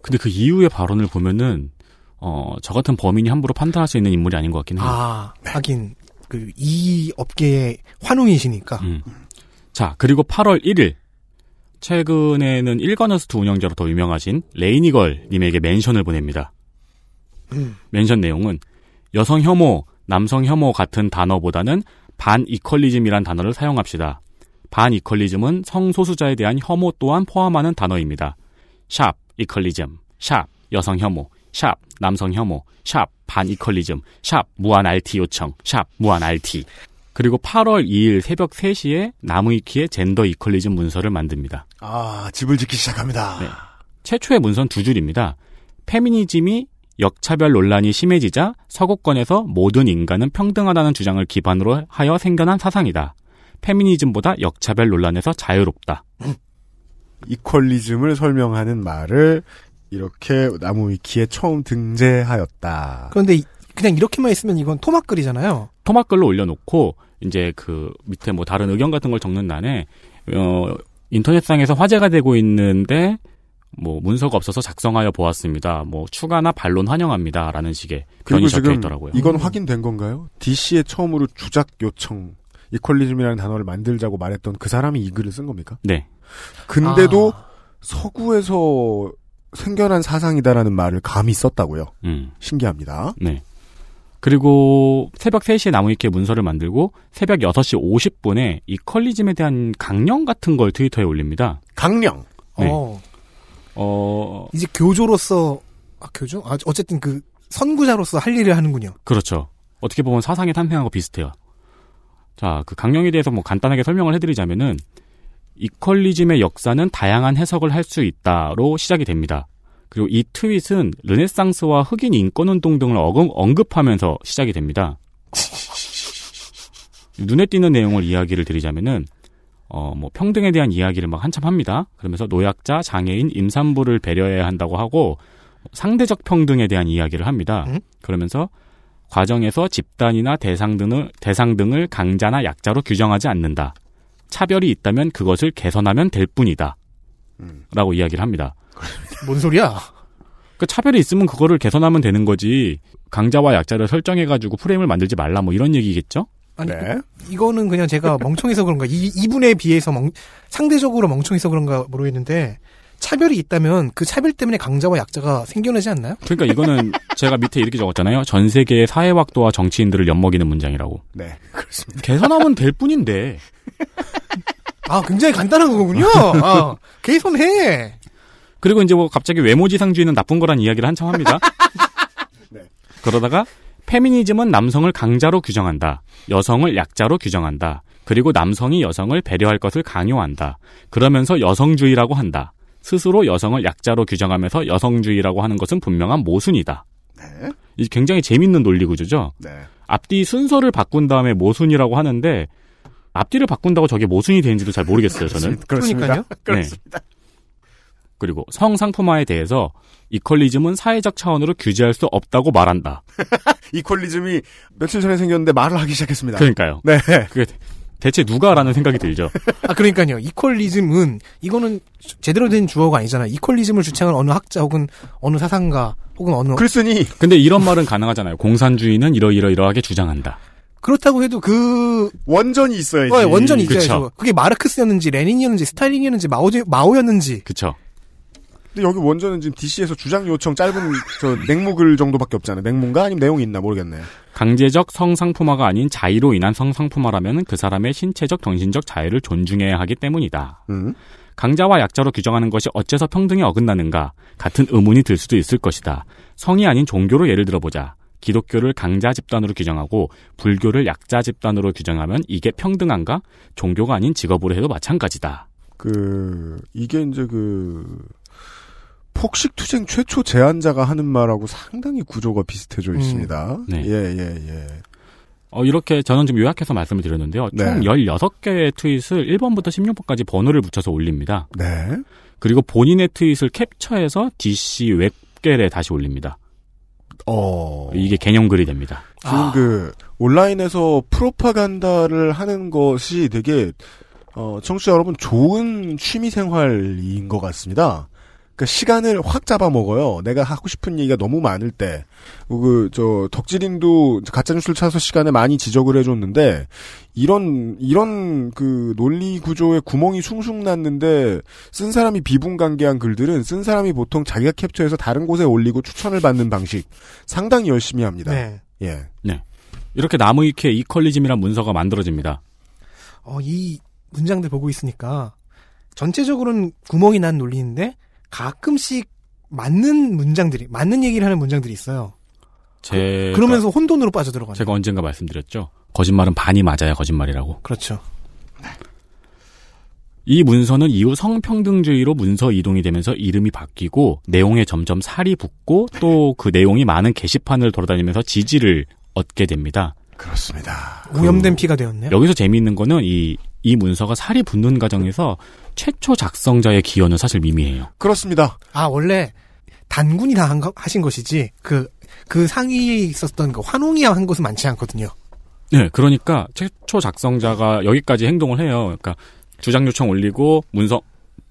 근데 그 이후의 발언을 보면은 어, 저 같은 범인이 함부로 판단할 수 있는 인물이 아닌 것 같긴 해요. 아, 하긴 그 이 업계의 환웅이시니까. 음. 자, 그리고 8월 1일. 최근에는 일간워스트 운영자로 더 유명하신 레이니걸 님에게 mention을 보냅니다. 음. mention 내용은 여성 혐오, 남성 혐오 같은 단어보다는 반 이퀄리즘이란 단어를 사용합시다. 반 이퀄리즘은 성소수자에 대한 혐오 또한 포함하는 단어입니다. 샵 이퀄리즘, 샵 여성 혐오, 샵 남성 혐오, 샵 반 이퀄리즘, 샵 무한 RT 요청, 샵 무한 RT. 그리고 8월 2일 새벽 3시에 나무위키에 젠더 이퀄리즘 문서를 만듭니다. 아, 집을 짓기 시작합니다. 네. 최초의 문서는 두 줄입니다. 페미니즘이 역차별 논란이 심해지자 서구권에서 모든 인간은 평등하다는 주장을 기반으로 하여 생겨난 사상이다. 페미니즘보다 역차별 논란에서 자유롭다. 이퀄리즘을 설명하는 말을 이렇게 나무 위키에 처음 등재하였다. 그런데 이- 그냥 이렇게만 있으면 이건 토막글이잖아요. 토막글로 올려놓고 이제 그 밑에 뭐 다른 의견 같은 걸 적는 난에 어 인터넷상에서 화제가 되고 있는데 뭐 문서가 없어서 작성하여 보았습니다. 뭐 추가나 반론 환영합니다라는 식의 그리고 변이 적혀 지금 있더라고요. 이건 확인된 건가요? DC에 처음으로 주작 요청, 이퀄리즘이라는 단어를 만들자고 말했던 그 사람이 이 글을 쓴 겁니까? 네. 근데도 아, 서구에서 생겨난 사상이다라는 말을 감히 썼다고요. 음. 신기합니다. 네. 그리고 새벽 3시에 나무위키에 문서를 만들고 새벽 6시 50분에 이퀄리즘에 대한 강령 같은 걸 트위터에 올립니다. 강령. 네. 어, 어, 이제 교조로서 아, 교조? 아, 어쨌든 그 선구자로서 할 일을 하는군요. 그렇죠. 어떻게 보면 사상의 탄생하고 비슷해요. 자, 그 강령에 대해서 뭐 간단하게 설명을 해드리자면은 이퀄리즘의 역사는 다양한 해석을 할 수 있다로 시작이 됩니다. 그리고 이 트윗은 르네상스와 흑인 인권운동 등을 어금- 언급하면서 시작이 됩니다. 눈에 띄는 내용을 이야기를 드리자면은 어, 뭐 평등에 대한 이야기를 막 한참 합니다. 그러면서 노약자, 장애인, 임산부를 배려해야 한다고 하고 상대적 평등에 대한 이야기를 합니다. 음? 그러면서 과정에서 집단이나 대상 등을 대상 등을 강자나 약자로 규정하지 않는다. 차별이 있다면 그것을 개선하면 될 뿐이다. 음. 라고 이야기를 합니다. 뭔 소리야? 그 차별이 있으면 그거를 개선하면 되는 거지. 강자와 약자를 설정해가지고 프레임을 만들지 말라 뭐 이런 얘기겠죠? 아니, 네. 이거는 그냥 제가 멍청해서 그런가, 이, 이분에 비해서 멍, 상대적으로 멍청해서 그런가 모르겠는데, 차별이 있다면 그 차별 때문에 강자와 약자가 생겨나지 않나요? 그러니까 이거는 제가 밑에 이렇게 적었잖아요. 전 세계의 사회학도와 정치인들을 엿먹이는 문장이라고. 네. 그렇습니다. 개선하면 될 뿐인데. 아, 굉장히 간단한 거군요. 아, 개선해. 그리고 이제 뭐 갑자기 외모지상주의는 나쁜 거란 이야기를 한참 합니다. 네. 그러다가 페미니즘은 남성을 강자로 규정한다. 여성을 약자로 규정한다. 그리고 남성이 여성을 배려할 것을 강요한다. 그러면서 여성주의라고 한다. 스스로 여성을 약자로 규정하면서 여성주의라고 하는 것은 분명한 모순이다. 네. 이 굉장히 재밌는 논리 구조죠. 네. 앞뒤 순서를 바꾼 다음에 모순이라고 하는데 앞뒤를 바꾼다고 저게 모순이 되는지도 잘 모르겠어요, 저는. 그렇습니다. 그러니까요. 그렇습니다. 그리고 성상품화에 대해서 이퀄리즘은 사회적 차원으로 규제할 수 없다고 말한다. 이퀄리즘이 며칠 전에 생겼는데 말을 하기 시작했습니다. 그러니까요. 네. 그게 대체 누가라는 생각이 들죠. 아 그러니까요. 이퀄리즘은 이거는 제대로 된 주어가 아니잖아요. 이퀄리즘을 주창한 어느 학자 혹은 어느 사상가 혹은 어느 글쓰니 근데 이런 말은 가능하잖아요. 공산주의는 이러이러이러하게 주장한다. 그렇다고 해도 그 원전이 있어야지. 어, 원전이. 있어야죠. 그게 마르크스였는지 레닌이었는지 스탈린이었는지 마오 마오였는지 그쵸. 근데 여기 원전은 지금 DC에서 주장 요청 짧은 저 냉무글 정도밖에 없잖아요. 냉문가 아니면 내용이 있나 모르겠네. 강제적 성상품화가 아닌 자의로 인한 성상품화라면 그 사람의 신체적 정신적 자유를 존중해야 하기 때문이다. 음. 강자와 약자로 규정하는 것이 어째서 평등에 어긋나는가 같은 의문이 들 수도 있을 것이다. 성이 아닌 종교로 예를 들어보자. 기독교를 강자 집단으로 규정하고 불교를 약자 집단으로 규정하면 이게 평등한가? 종교가 아닌 직업으로 해도 마찬가지다. 그 이게 이제 그 폭식투쟁 최초 제안자가 하는 말하고 상당히 구조가 비슷해져 음. 있습니다. 네. 예, 예, 예. 어, 이렇게 저는 좀 요약해서 말씀을 드렸는데요. 네. 총 16개의 트윗을 1번부터 16번까지 번호를 붙여서 올립니다. 네. 그리고 본인의 트윗을 캡처해서 DC 웹겔에 다시 올립니다. 어. 이게 개념글이 됩니다. 지금 아. 그 온라인에서 프로파간다를 하는 것이 되게 어, 청취자 여러분 좋은 취미 생활인 것 같습니다. 그러니까 시간을 확 잡아먹어요. 내가 하고 싶은 얘기가 너무 많을 때. 그, 저, 덕질인도 가짜뉴스를 찾아서 시간에 많이 지적을 해줬는데, 이런, 이런 그 논리 구조에 구멍이 숭숭 났는데, 쓴 사람이 비분관계한 글들은 쓴 사람이 보통 자기가 캡처해서 다른 곳에 올리고 추천을 받는 방식, 상당히 열심히 합니다. 네. 예. 이렇게 나무위키에 이퀄리즘이란 문서가 만들어집니다. 어, 이 문장들 보고 있으니까 전체적으로는 구멍이 난 논리인데 가끔씩 맞는 문장들이 맞는 얘기를 하는 문장들이 있어요. 제 그 러면서 혼돈으로 빠져들어가는. 제가 언젠가 말씀드렸죠. 거짓말은 반이 맞아야 거짓말이라고. 그렇죠. 이 문서는 이후 성평등주의로 문서 이동이 되면서 이름이 바뀌고 내용에 점점 살이 붙고 또 그 내용이 많은 게시판을 돌아다니면서 지지를 얻게 됩니다. 그렇습니다. 오염된 피가 되었네요. 여기서 재미있는 거는 이, 이 문서가 살이 붙는 과정에서 최초 작성자의 기여는 사실 미미해요. 그렇습니다. 아 원래 단군이 다한 거- 하신 것이지 그그 상위에 있었던 그 환웅이 한 것은 많지 않거든요. 네, 그러니까 최초 작성자가 여기까지 행동을 해요. 그러니까 주장 요청 올리고 문서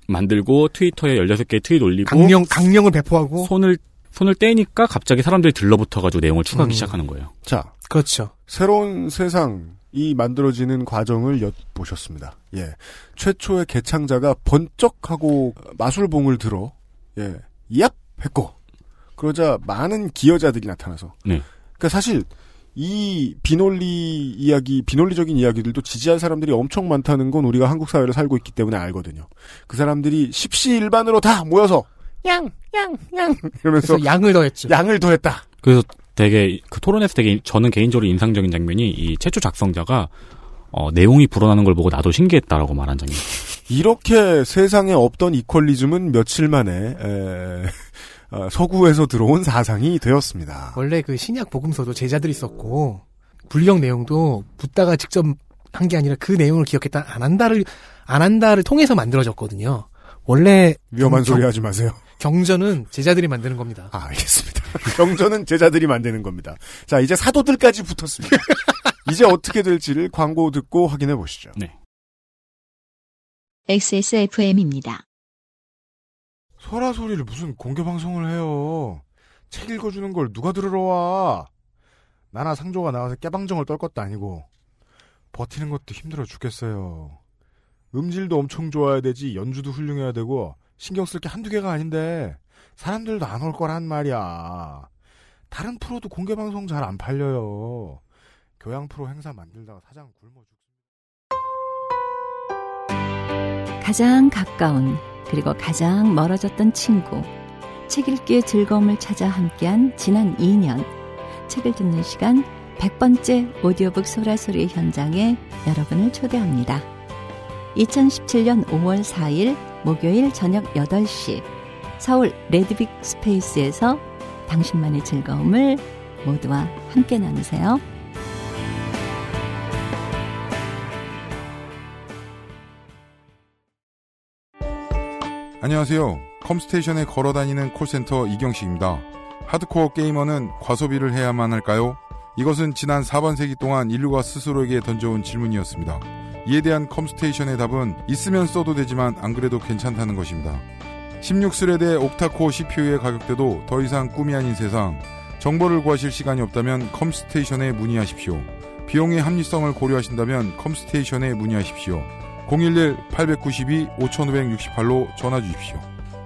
만들고 트위터에 16개 트윗 올리고 강령 강령을 배포하고 손을 손을 떼니까 갑자기 사람들이 들러붙어가지고 내용을 추가하기 음. 시작하는 거예요. 자, 그렇죠. 새로운 세상 이 만들어지는 과정을 엿보셨습니다. 예. 최초의 개창자가 번쩍하고 마술봉을 들어, 예, 얍! 했고, 그러자 많은 기여자들이 나타나서. 네. 그러니까 사실, 이 비논리 이야기, 비논리적인 이야기들도 지지할 사람들이 엄청 많다는 건 우리가 한국 사회를 살고 있기 때문에 알거든요. 그 사람들이 십시일반으로 다 모여서, 양! 양! 양! 이러면서 그래서 양을 더했죠. 양을 더했다. 그래서 되게 그 토론에서 되게 저는 개인적으로 인상적인 장면이 이 최초 작성자가 어, 내용이 불어나는 걸 보고 나도 신기했다라고 말한 장면. 이렇게 세상에 없던 이퀄리즘은 며칠 만에 에, 어, 서구에서 들어온 사상이 되었습니다. 원래 그 신약 복음서도 제자들이 썼고 불경 내용도 붓다가 직접 한 게 아니라 그 내용을 기억했다 안 한다를 안 한다를 통해서 만들어졌거든요. 원래 위험한 경- 소리 하지 마세요. 경전은 제자들이 만드는 겁니다. 아, 알겠습니다. 경전은 제자들이 만드는 겁니다. 자, 이제 사도들까지 붙었습니다. 이제 어떻게 될지를 광고 듣고 확인해 보시죠. XSFM입니다. 소라 소리를 무슨 공개 방송을 해요. 책 읽어주는 걸 누가 들으러 와. 나나 상조가 나와서 깨방정을 떨 것도 아니고 버티는 것도 힘들어 죽겠어요. 음질도 엄청 좋아야 되지 연주도 훌륭해야 되고 신경 쓸 게 한두 개가 아닌데 사람들도 안 올 거란 말이야. 다른 프로도 공개 방송 잘 안 팔려요. 교양 프로 행사 만들다가 사장 굶어 죽. 가장 가까운 그리고 가장 멀어졌던 친구 책 읽기의 즐거움을 찾아 함께한 지난 2년 책을 듣는 시간 100번째 오디오북 소라소리 현장에 여러분을 초대합니다. 2017년 5월 4일 목요일 저녁 8시 서울 레드빅 스페이스에서 당신만의 즐거움을 모두와 함께 나누세요. 안녕하세요. 컴스테이션의 걸어 다니는 콜센터 이경식입니다. 하드코어 게이머는 과소비를 해야만 할까요? 이것은 지난 4반세기 동안 인류가 스스로에게 던져온 질문이었습니다. 이에 대한 컴스테이션의 답은 있으면 써도 되지만 안 그래도 괜찮다는 것입니다. 16 thread의 octa-core CPU의 가격대도 더 이상 꿈이 아닌 세상. 정보를 구하실 시간이 없다면 컴스테이션에 문의하십시오. 비용의 합리성을 고려하신다면 컴스테이션에 문의하십시오. 011-892-5568로 전화 주십시오.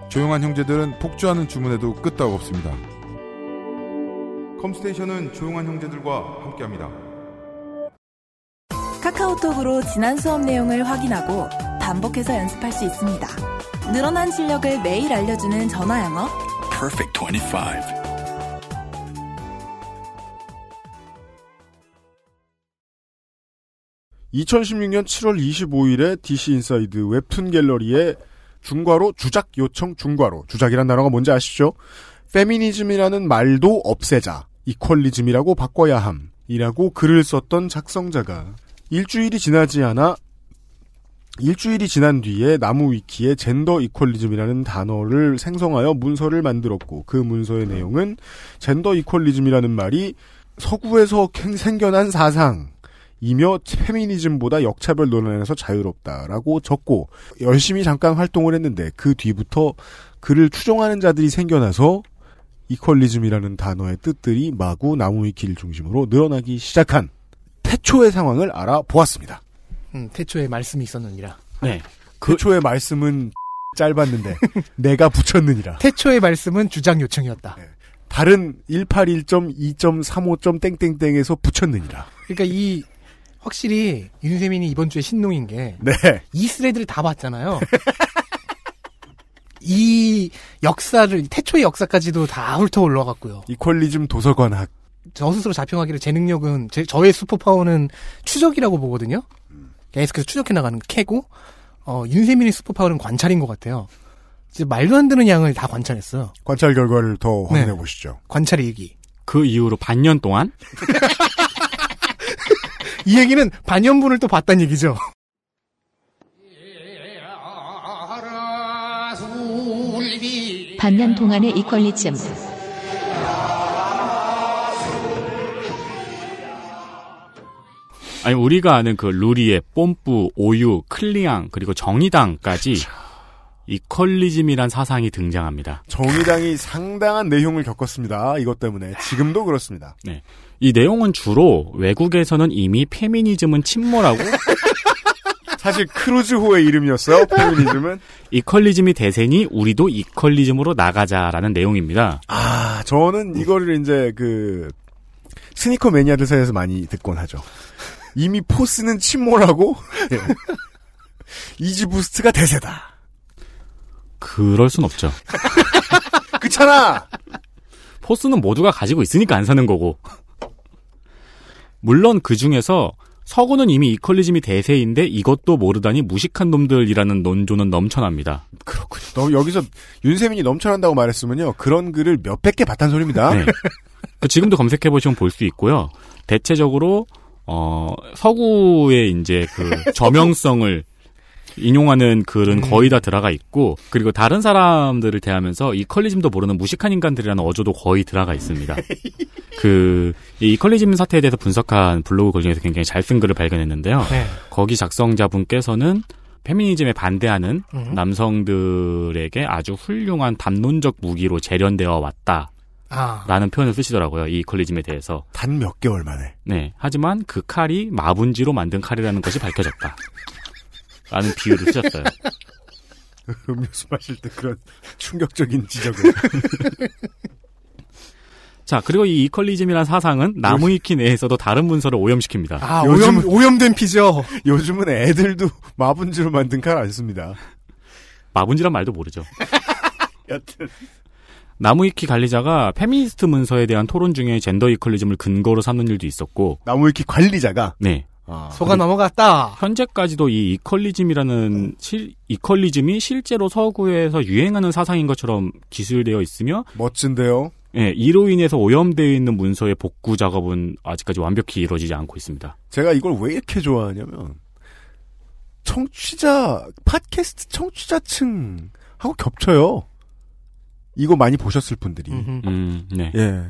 조용한 형제들은 폭주하는 주문에도 끄떡 없습니다. 컴스테이션은 조용한 형제들과 함께합니다. 카카오톡으로 지난 수업 내용을 확인하고 반복해서 연습할 수 있습니다. 늘어난 실력을 매일 알려주는 전화 영어. Perfect 25. 2016년 7월 25일에 DC 인사이드 웹툰 갤러리에 중괄호 주작 요청 중괄호 주작이란 단어가 뭔지 아시죠? 페미니즘이라는 말도 없애자 equalism이라고 바꿔야 함이라고 글을 썼던 작성자가 일주일이 지나지 않아 일주일이 지난 뒤에 나무 위키에 젠더 equalism이라는 단어를 생성하여 문서를 만들었고 그 문서의 내용은 젠더 equalism이라는 말이 서구에서 생겨난 사상 이며 페미니즘보다 역차별 논란에서 자유롭다라고 적고 열심히 잠깐 활동을 했는데 그 뒤부터 그를 추종하는 자들이 생겨나서 이퀄리즘이라는 단어의 뜻들이 마구 나무 위키를 중심으로 늘어나기 시작한 태초의 상황을 알아보았습니다. 음, 태초에 말씀이 있었느니라. 네. 그 태초의 말씀은 짧았는데 내가 붙였느니라. 태초의 말씀은 주장 요청이었다. 네. 다른 181.2.35. 땡땡땡에서 붙였느니라. 그러니까 이 확실히 윤세민이 이번 주에 신농인 게 네. 이 thread를 다 봤잖아요. 이 역사를 태초의 역사까지도 다 훑어 올라갔고요. equalism 도서관학. 저 스스로 자평하기를 제 능력은 제, 저의 슈퍼파워는 추적이라고 보거든요. 계속해서 추적해 나가는 캐고 어, 윤세민의 슈퍼파워는 관찰인 것 같아요. 말도 안 되는 양을 다 관찰했어요. 관찰 결과를 더 확인해 네. 보시죠. 관찰 일기. 그 이후로 반년 동안 이 얘기는 반년분을 또 봤다는 얘기죠. 반년 동안의 이퀄리즘. 아니 우리가 아는 그 루리의 뽐뿌, 오유, 클리앙 그리고 정의당까지 equalism이란 사상이 등장합니다. 정의당이 상당한 내용을 겪었습니다. 이것 때문에 지금도 그렇습니다. 네. 이 내용은 주로 외국에서는 이미 페미니즘은 침몰하고 사실 크루즈호의 이름이었어요. 페미니즘은 equalism이 대세니 우리도 equalism으로 나가자라는 내용입니다. 아 저는 이거를 이제 그 스니커 매니아들 사이에서 많이 듣곤 하죠. 이미 Force는 침몰하고 예. Yeezy Boost가 대세다. 그럴 순 없죠. 그렇잖아. Force는 모두가 가지고 있으니까 안 사는 거고. 물론 그 중에서 서구는 이미 equalism이 대세인데 이것도 모르다니 무식한 놈들이라는 논조는 넘쳐납니다. 그렇군요. 너 여기서 윤세민이 넘쳐난다고 말했으면요. 그런 글을 몇백 개 봤단 소리입니다. 네. 그 지금도 검색해 보시면 볼 수 있고요. 대체적으로 어 서구의 이제 그 저명성을 인용하는 글은 음. 거의 다 들어가 있고 그리고 다른 사람들을 대하면서 이퀄리즘도 모르는 무식한 인간들이라는 어조도 거의 들어가 있습니다. 그 이퀄리즘 사태에 대해서 분석한 블로그 글 중에서 굉장히 잘 쓴 글을 발견했는데요. 네. 거기 작성자분께서는 페미니즘에 반대하는 음. 남성들에게 아주 훌륭한 담론적 무기로 재련되어 왔다. 아. 라는 표현을 쓰시더라고요. 이 이퀄리즘에 대해서. 단 몇 개월 만에. 네. 하지만 그 칼이 마분지로 만든 칼이라는 것이 밝혀졌다. 라는 비유를 쓰셨어요. 음료수 마실 때 그런 충격적인 지적을. 자, 그리고 이 이퀄리즘이라는 사상은 나무위키 내에서도 다른 문서를 오염시킵니다. 아, 오염, 된 피죠. 요즘은 애들도 마분지로 만든 칼 안 씁니다. 마분지란 말도 모르죠. 여튼. 나무위키 관리자가 페미니스트 문서에 대한 토론 중에 gender equalism을 근거로 삼는 일도 있었고. 나무위키 관리자가? 네. 아, 속아 넘어갔다. 현재까지도 이 equalism이라는 실, equalism이 실제로 서구에서 유행하는 사상인 것처럼 기술되어 있으며 멋진데요. 예, 이로 인해서 오염되어 있는 문서의 복구 작업은 아직까지 완벽히 이루어지지 않고 있습니다. 제가 이걸 왜 이렇게 좋아하냐면 청취자 팟캐스트 청취자층하고 겹쳐요. 이거 많이 보셨을 분들이. 음, 네. 예.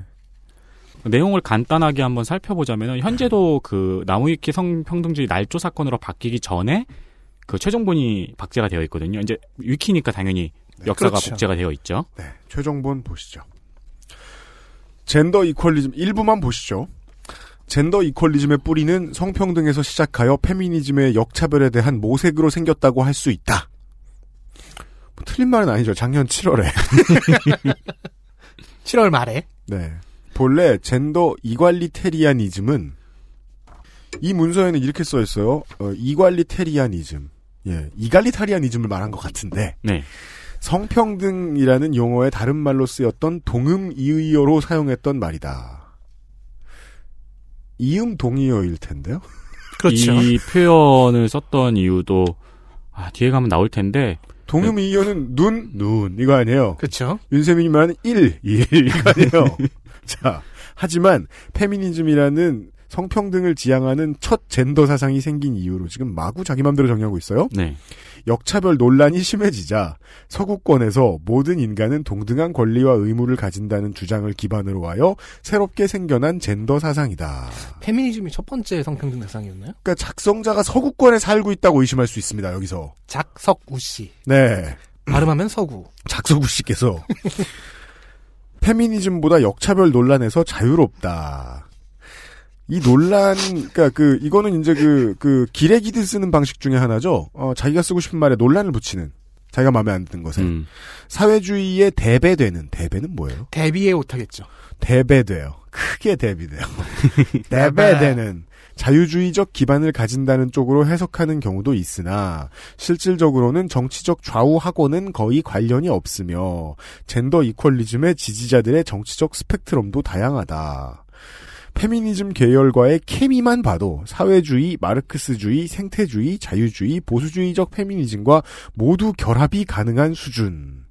내용을 간단하게 한번 살펴보자면 현재도 그 나무위키 성평등주의 날조 사건으로 바뀌기 전에 그 최종본이 박제가 되어 있거든요. 이제 위키니까 당연히 역사가 그렇죠. 복제가 되어 있죠. 네, 최종본 보시죠. 젠더 이퀄리즘 일부만 보시죠. 젠더 이퀄리즘의 뿌리는 성평등에서 시작하여 페미니즘의 역차별에 대한 모색으로 생겼다고 할 수 있다. 뭐 틀린 말은 아니죠. 작년 7월에. 7월 말에. 네. 본래 젠더 이괄리테리아니즘은 이 문서에는 이렇게 써 있어요. 어, 이괄리테리아니즘. 예, 이갈리타리아니즘을 말한 것 같은데 네. 성평등이라는 용어의 다른 말로 쓰였던 동음 이의어로 사용했던 말이다. 이음 동의어일 텐데요. 그렇죠. 이 표현을 썼던 이유도 아, 뒤에 가면 나올 텐데 동음 이의어는 눈, 눈 이거 아니에요. 그렇죠. 윤세민이 말하는 일, 일 이거 아니에요. 자, 하지만 페미니즘이라는 성평등을 지향하는 첫 젠더 사상이 생긴 이유로 지금 마구 자기 맘대로 정리하고 있어요. 네. 역차별 논란이 심해지자 서구권에서 모든 인간은 동등한 권리와 의무를 가진다는 주장을 기반으로 하여 새롭게 생겨난 젠더 사상이다. 페미니즘이 첫 번째 성평등 대상이었나요? 그러니까 작성자가 서구권에 살고 있다고 의심할 수 있습니다. 여기서. 작석우 씨. 네. 발음하면 서구. 작석우 씨께서 페미니즘보다 역차별 논란에서 자유롭다. 이 논란, 그니까 그, 이거는 이제 그, 그, 기레기들 쓰는 방식 중에 하나죠. 어, 자기가 쓰고 싶은 말에 논란을 붙이는. 자기가 마음에 안 드는 것에. 음. 사회주의에 대배되는, 대배는 뭐예요? 대비에 못하겠죠. 대배돼요. 크게 대비돼요. 대배되는 자유주의적 기반을 가진다는 쪽으로 해석하는 경우도 있으나 실질적으로는 정치적 좌우하고는 거의 관련이 없으며 젠더 이퀄리즘의 지지자들의 정치적 스펙트럼도 다양하다. 페미니즘 계열과의 케미만 봐도 사회주의, 마르크스주의, 생태주의, 자유주의, 보수주의적 페미니즘과 모두 결합이 가능한 수준.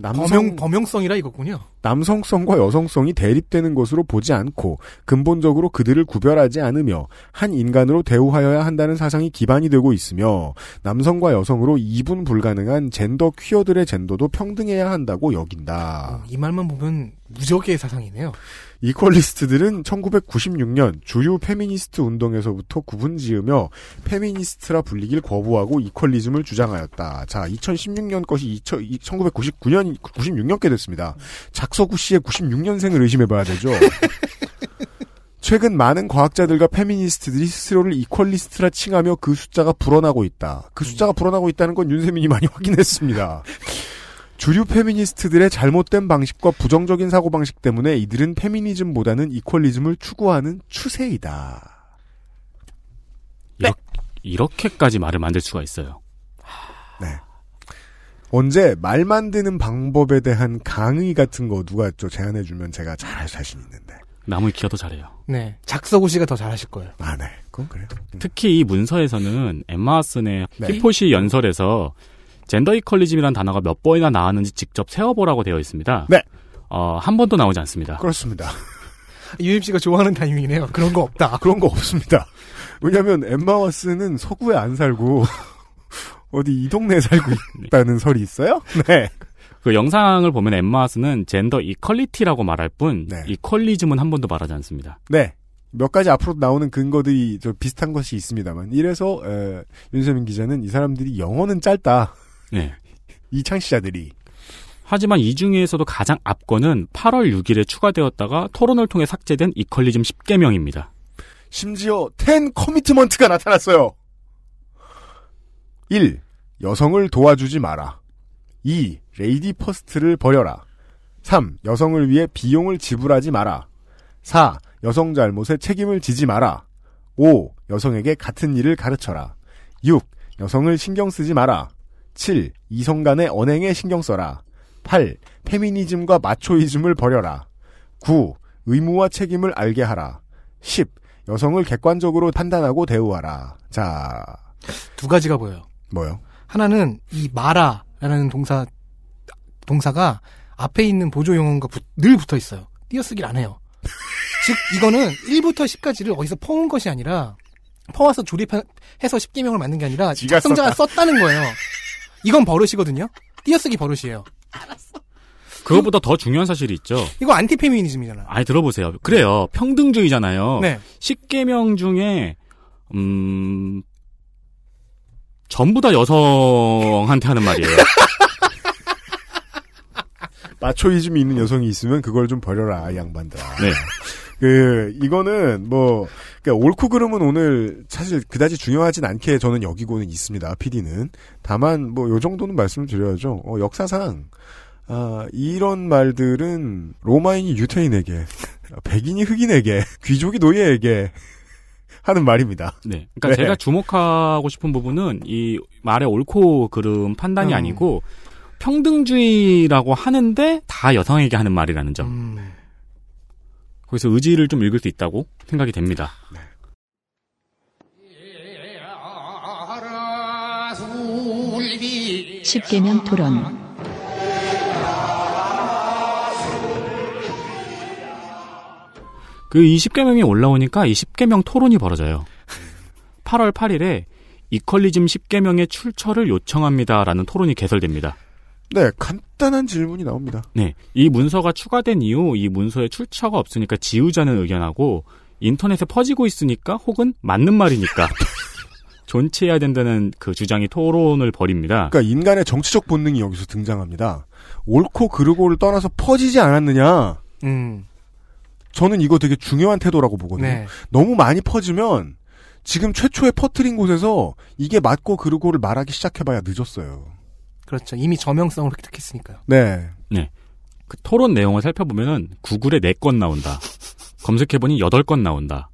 범용, 범용 성이라 이거군요. 남성성과 여성성이 대립되는 것으로 보지 않고 근본적으로 그들을 구별하지 않으며 한 인간으로 대우하여야 한다는 사상이 기반이 되고 있으며 남성과 여성으로 이분 불가능한 젠더 퀴어들의 젠더도 평등해야 한다고 여긴다. 이 말만 보면 무적의 사상이네요. 이퀄리스트들은 1996년 주류 페미니스트 운동에서부터 구분 지으며 페미니스트라 불리길 거부하고 equalism을 주장하였다. 자, 2016년 것이 1999년, 96년께 됐습니다. 작서구 씨의 96년생을 의심해봐야 되죠. 최근 많은 과학자들과 페미니스트들이 스스로를 equalist라 칭하며 그 숫자가 불어나고 있다. 그 숫자가 불어나고 있다는 건 윤세민이 많이 확인했습니다. 주류 페미니스트들의 잘못된 방식과 부정적인 사고방식 때문에 이들은 페미니즘보다는 equalism을 추구하는 추세이다. 이렇, 이렇게 까지 말을 만들 수가 있어요. 네. 언제 말 만드는 방법에 대한 강의 같은 거 누가 또 제안해주면 제가 잘할 자신 있는데. 나무위키가 더 잘해요. 네. 작서구 씨가 더 잘하실 거예요. 아, 네. 그건 그래요. 특히 이 문서에서는 엠마 왓슨의 네. 히포시 연설에서 젠더 이퀄리즘이라는 단어가 몇 번이나 나왔는지 직접 세어보라고 되어 있습니다. 네. 어, 한 번도 나오지 않습니다. 그렇습니다. UMC가 좋아하는 타이밍이네요. 그런 거 없다. 그런 거 없습니다. 왜냐면 엠마 워스는 서구에 안 살고 어디 이 동네에 살고 있다는 설이 있어요? 네. 그 영상을 보면 엠마 왓슨은 젠더 이퀄리티라고 말할 뿐 네. 이퀄리즘은 한 번도 말하지 않습니다. 네. 몇 가지 앞으로 나오는 근거들이 좀 비슷한 것이 있습니다만 이래서 에, 윤세민 기자는 이 사람들이 영어는 짧다. 네. 이 창시자들이 하지만 이 중에서도 가장 압권은 8월 6일에 추가되었다가 토론을 통해 삭제된 equalism 10계명입니다. 심지어 10 commandment가 나타났어요. 1. 여성을 도와주지 마라. 2. lady first를 버려라. 3. 여성을 위해 비용을 지불하지 마라. 4. 여성 잘못에 책임을 지지 마라. 5. 여성에게 같은 일을 가르쳐라. 6. 여성을 신경 쓰지 마라. 7. 이성 간의 언행에 신경 써라. 8. 페미니즘과 마초이즘을 버려라. 9. 의무와 책임을 알게 하라. 10. 여성을 객관적으로 판단하고 대우하라. 자, 두 가지가 보여요. 뭐요? 하나는 이 마라라는 동사 동사가 앞에 있는 보조 용어가 부- 늘 붙어 있어요. 띄어쓰기를 안 해요. 즉 이거는 1부터 10까지를 어디서 퍼온 것이 아니라 퍼와서 조립해서 10개명을 만든 게 아니라 작성자가 썼다는 거예요. 이건 버릇이거든요. 띄어쓰기 버릇이에요. 그것보다 더 중요한 사실이 있죠. 이거 안티페미니즘이잖아. 아니 들어보세요. 그래요. 평등주의잖아요. 네. 10개명 중에 음 전부 다 여성한테 하는 말이에요. 마초이즘이 있는 여성이 있으면 그걸 좀 버려라, 이 양반들아. 네. 그, 이거는 뭐, 그러니까 옳고 그름은 오늘 사실 그다지 중요하진 않게 저는 여기고는 있습니다, PD는. 다만, 뭐, 요 정도는 말씀을 드려야죠. 어, 역사상, 아, 이런 말들은 로마인이 유태인에게, 백인이 흑인에게, 귀족이 노예에게 하는 말입니다. 네. 그러니까 네. 제가 주목하고 싶은 부분은 이 말의 옳고 그름 판단이 음. 아니고 평등주의라고 하는데 다 여성에게 하는 말이라는 점. 음. 거기서 의지를 좀 읽을 수 있다고 생각이 됩니다. 십계명 토론 그 20개명이 올라오니까 이 10개명 토론이 벌어져요. 8월 8일에 이퀄리즘 10개명의 출처를 요청합니다라는 토론이 개설됩니다. 네, 간단한 질문이 나옵니다. 네. 이 문서가 추가된 이후 이 문서에 출처가 없으니까 지우자는 의견하고 인터넷에 퍼지고 있으니까 혹은 맞는 말이니까 존치해야 된다는 그 주장이 토론을 벌입니다. 그러니까 인간의 정치적 본능이 여기서 등장합니다. 옳고 그르고를 떠나서 퍼지지 않았느냐? 음. 저는 이거 되게 중요한 태도라고 보거든요. 네. 너무 많이 퍼지면 지금 최초에 퍼뜨린 곳에서 이게 맞고 그르고를 말하기 시작해봐야 늦었어요. 그렇죠. 이미 저명성을 획득했으니까요. 네. 네. 그 토론 내용을 살펴보면은 구글에 4건 나온다. 검색해보니 8건 나온다.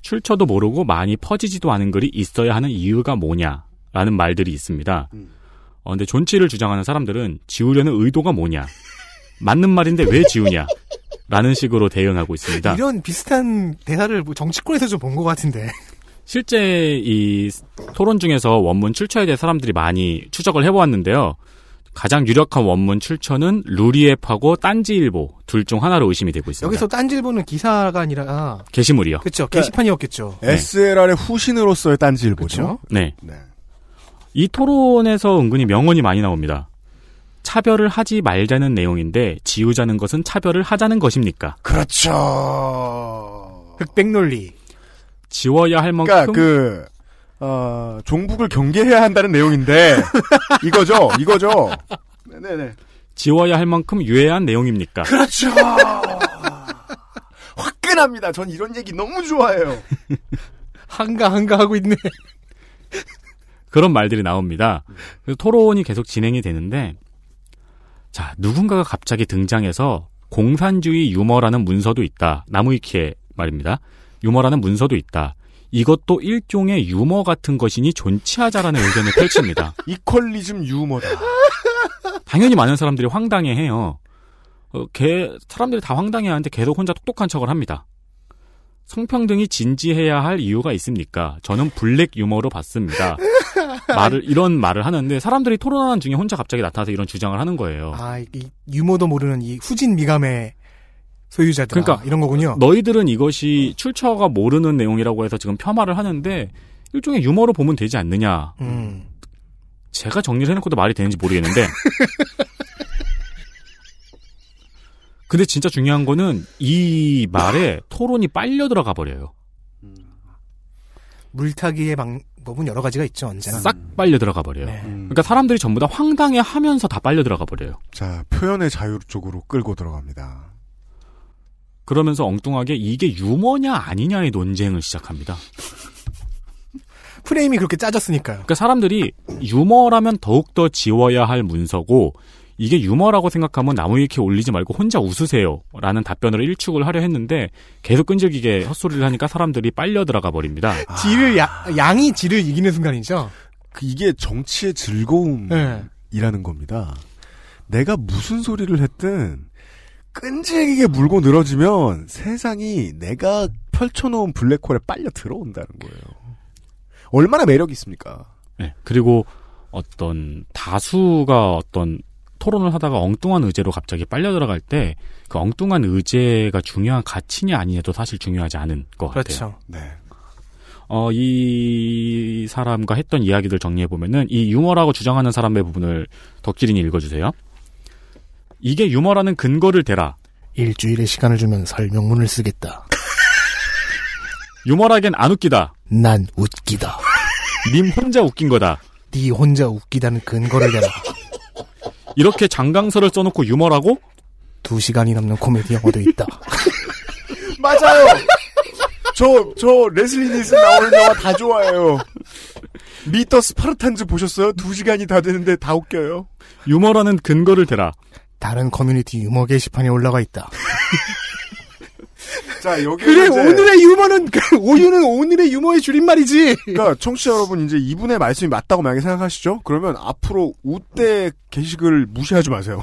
출처도 모르고 많이 퍼지지도 않은 글이 있어야 하는 이유가 뭐냐? 라는 말들이 있습니다. 어, 근데 존치를 주장하는 사람들은 지우려는 의도가 뭐냐? 맞는 말인데 왜 지우냐? 라는 식으로 대응하고 있습니다. 이런 비슷한 대사를 뭐 정치권에서 좀 본 것 같은데. 실제 이 토론 중에서 원문 출처에 대해 사람들이 많이 추적을 해보았는데요. 가장 유력한 원문 출처는 루리앱하고 딴지일보 둘 중 하나로 의심이 되고 있습니다. 여기서 딴질보는 기사가 아니라 게시물이요. 그렇죠. 게시판이었겠죠. SLR의 후신으로서의 딴지일보죠. 네. 네. 이 토론에서 은근히 명언이 많이 나옵니다. 차별을 하지 말자는 내용인데 지우자는 것은 차별을 하자는 것입니까? 그렇죠. 흑백 논리. 지워야 할 만큼 그러니까 그 어, 종북을 경계해야 한다는 내용인데 이거죠, 이거죠. 네네. 지워야 할 만큼 유해한 내용입니까? 그렇죠. 화끈합니다. 전 이런 얘기 너무 좋아해요. 한가 한가 하고 있네. 그런 말들이 나옵니다. 그래서 토론이 계속 진행이 되는데, 자, 누군가가 갑자기 등장해서 공산주의 유머라는 문서도 있다. 나무위키의 말입니다. 유머라는 문서도 있다. 이것도 일종의 유머 같은 것이니 존치하자라는 의견을 펼칩니다. 이퀄리즘 유머다. 당연히 많은 사람들이 황당해해요. 어, 걔 사람들이 다 황당해하는데 계속 혼자 똑똑한 척을 합니다. 성평등이 진지해야 할 이유가 있습니까? 저는 블랙 유머로 봤습니다. 말을 이런 말을 하는데 사람들이 토론하는 중에 혼자 갑자기 나타나서 이런 주장을 하는 거예요. 아, 이 유머도 모르는 이 후진 미감의 소유자들. 그러니까 이런 거군요. 너희들은 이것이 출처가 모르는 내용이라고 해서 지금 폄하를 하는데 일종의 유머로 보면 되지 않느냐. 음. 제가 정리를 해놓고도 말이 되는지 모르겠는데. 근데 진짜 중요한 거는 이 말에 토론이 빨려 들어가 버려요. 물타기의 방법은 여러 가지가 있죠, 언제나. 싹 빨려 들어가 버려요. 네. 그러니까 사람들이 전부 다 황당해 하면서 다 빨려 들어가 버려요. 자, 표현의 자유 쪽으로 끌고 들어갑니다. 그러면서 엉뚱하게 이게 유머냐 아니냐의 논쟁을 시작합니다. 프레임이 그렇게 짜졌으니까요. 그러니까 사람들이 유머라면 더욱더 지워야 할 문서고 이게 유머라고 생각하면 나무 위키에 올리지 말고 혼자 웃으세요. 라는 답변으로 일축을 하려 했는데 계속 끈질기게 헛소리를 하니까 사람들이 빨려 들어가 버립니다. 질을, 야, 양이 질을 이기는 순간이죠. 그 이게 정치의 즐거움이라는 네. 겁니다. 내가 무슨 소리를 했든 끈질기게 물고 늘어지면 세상이 내가 펼쳐놓은 블랙홀에 빨려 들어온다는 거예요. 얼마나 매력이 있습니까? 네. 그리고 어떤 다수가 어떤 토론을 하다가 엉뚱한 의제로 갑자기 빨려 들어갈 때 그 엉뚱한 의제가 중요한 가치냐 아니냐도 사실 중요하지 않은 것 같아요. 그렇죠. 네. 어, 이 사람과 했던 이야기들 정리해 보면은 이 유머라고 주장하는 사람의 부분을 덕질인이 읽어주세요. 이게 유머라는 근거를 대라. 일주일의 시간을 주면 설명문을 쓰겠다. 유머라겐 안 웃기다. 난 웃기다. 님 혼자 웃긴 거다. 네 혼자 웃기다는 근거를 대라. 이렇게 장강서를 써놓고 유머라고? 두 시간이 넘는 코미디 영화도 있다. 맞아요. 저, 저, 레슬리 닐슨 나오는 영화 다 좋아해요. Meet the Spartans 보셨어요? 두 시간이 다 되는데 다 웃겨요. 유머라는 근거를 대라. 다른 커뮤니티 유머 게시판에 올라가 있다. 자, 여기 그래 오늘의 유머는 그 오유는 오늘의 유머의 줄임말이지. 그러니까 청취자 여러분 이제 이분의 말씀이 맞다고 만약에 생각하시죠? 그러면 앞으로 웃대 게시글 무시하지 마세요.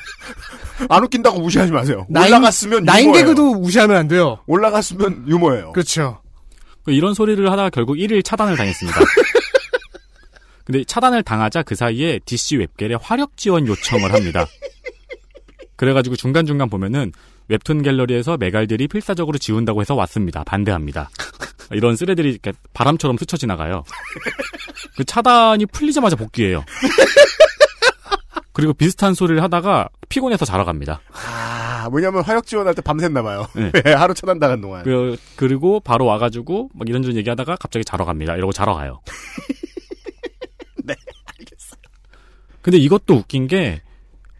안 웃긴다고 무시하지 마세요. 나인- 올라갔으면 나인 유머예요. 개그도 무시하면 안 돼요. 올라갔으면 유머예요. 그렇죠. 이런 소리를 하다가 결국 1일 차단을 당했습니다. 근데 차단을 당하자 그 사이에 DC 웹겔에 화력 지원 요청을 합니다. 그래가지고 중간중간 보면은 웹툰 갤러리에서 메갈들이 필사적으로 지운다고 해서 왔습니다. 반대합니다. 이런 쓰레들이 이렇게 바람처럼 스쳐 지나가요. 그 차단이 풀리자마자 복귀해요. 그리고 비슷한 소리를 하다가 피곤해서 자러 갑니다. 아, 뭐냐면 화력 지원할 때 밤샜나봐요. 네. 하루 차단당한 동안. 그, 그리고 바로 와가지고 막 이런저런 얘기하다가 갑자기 자러 갑니다. 이러고 자러 가요. 네, 알겠어요. 근데 이것도 웃긴 게,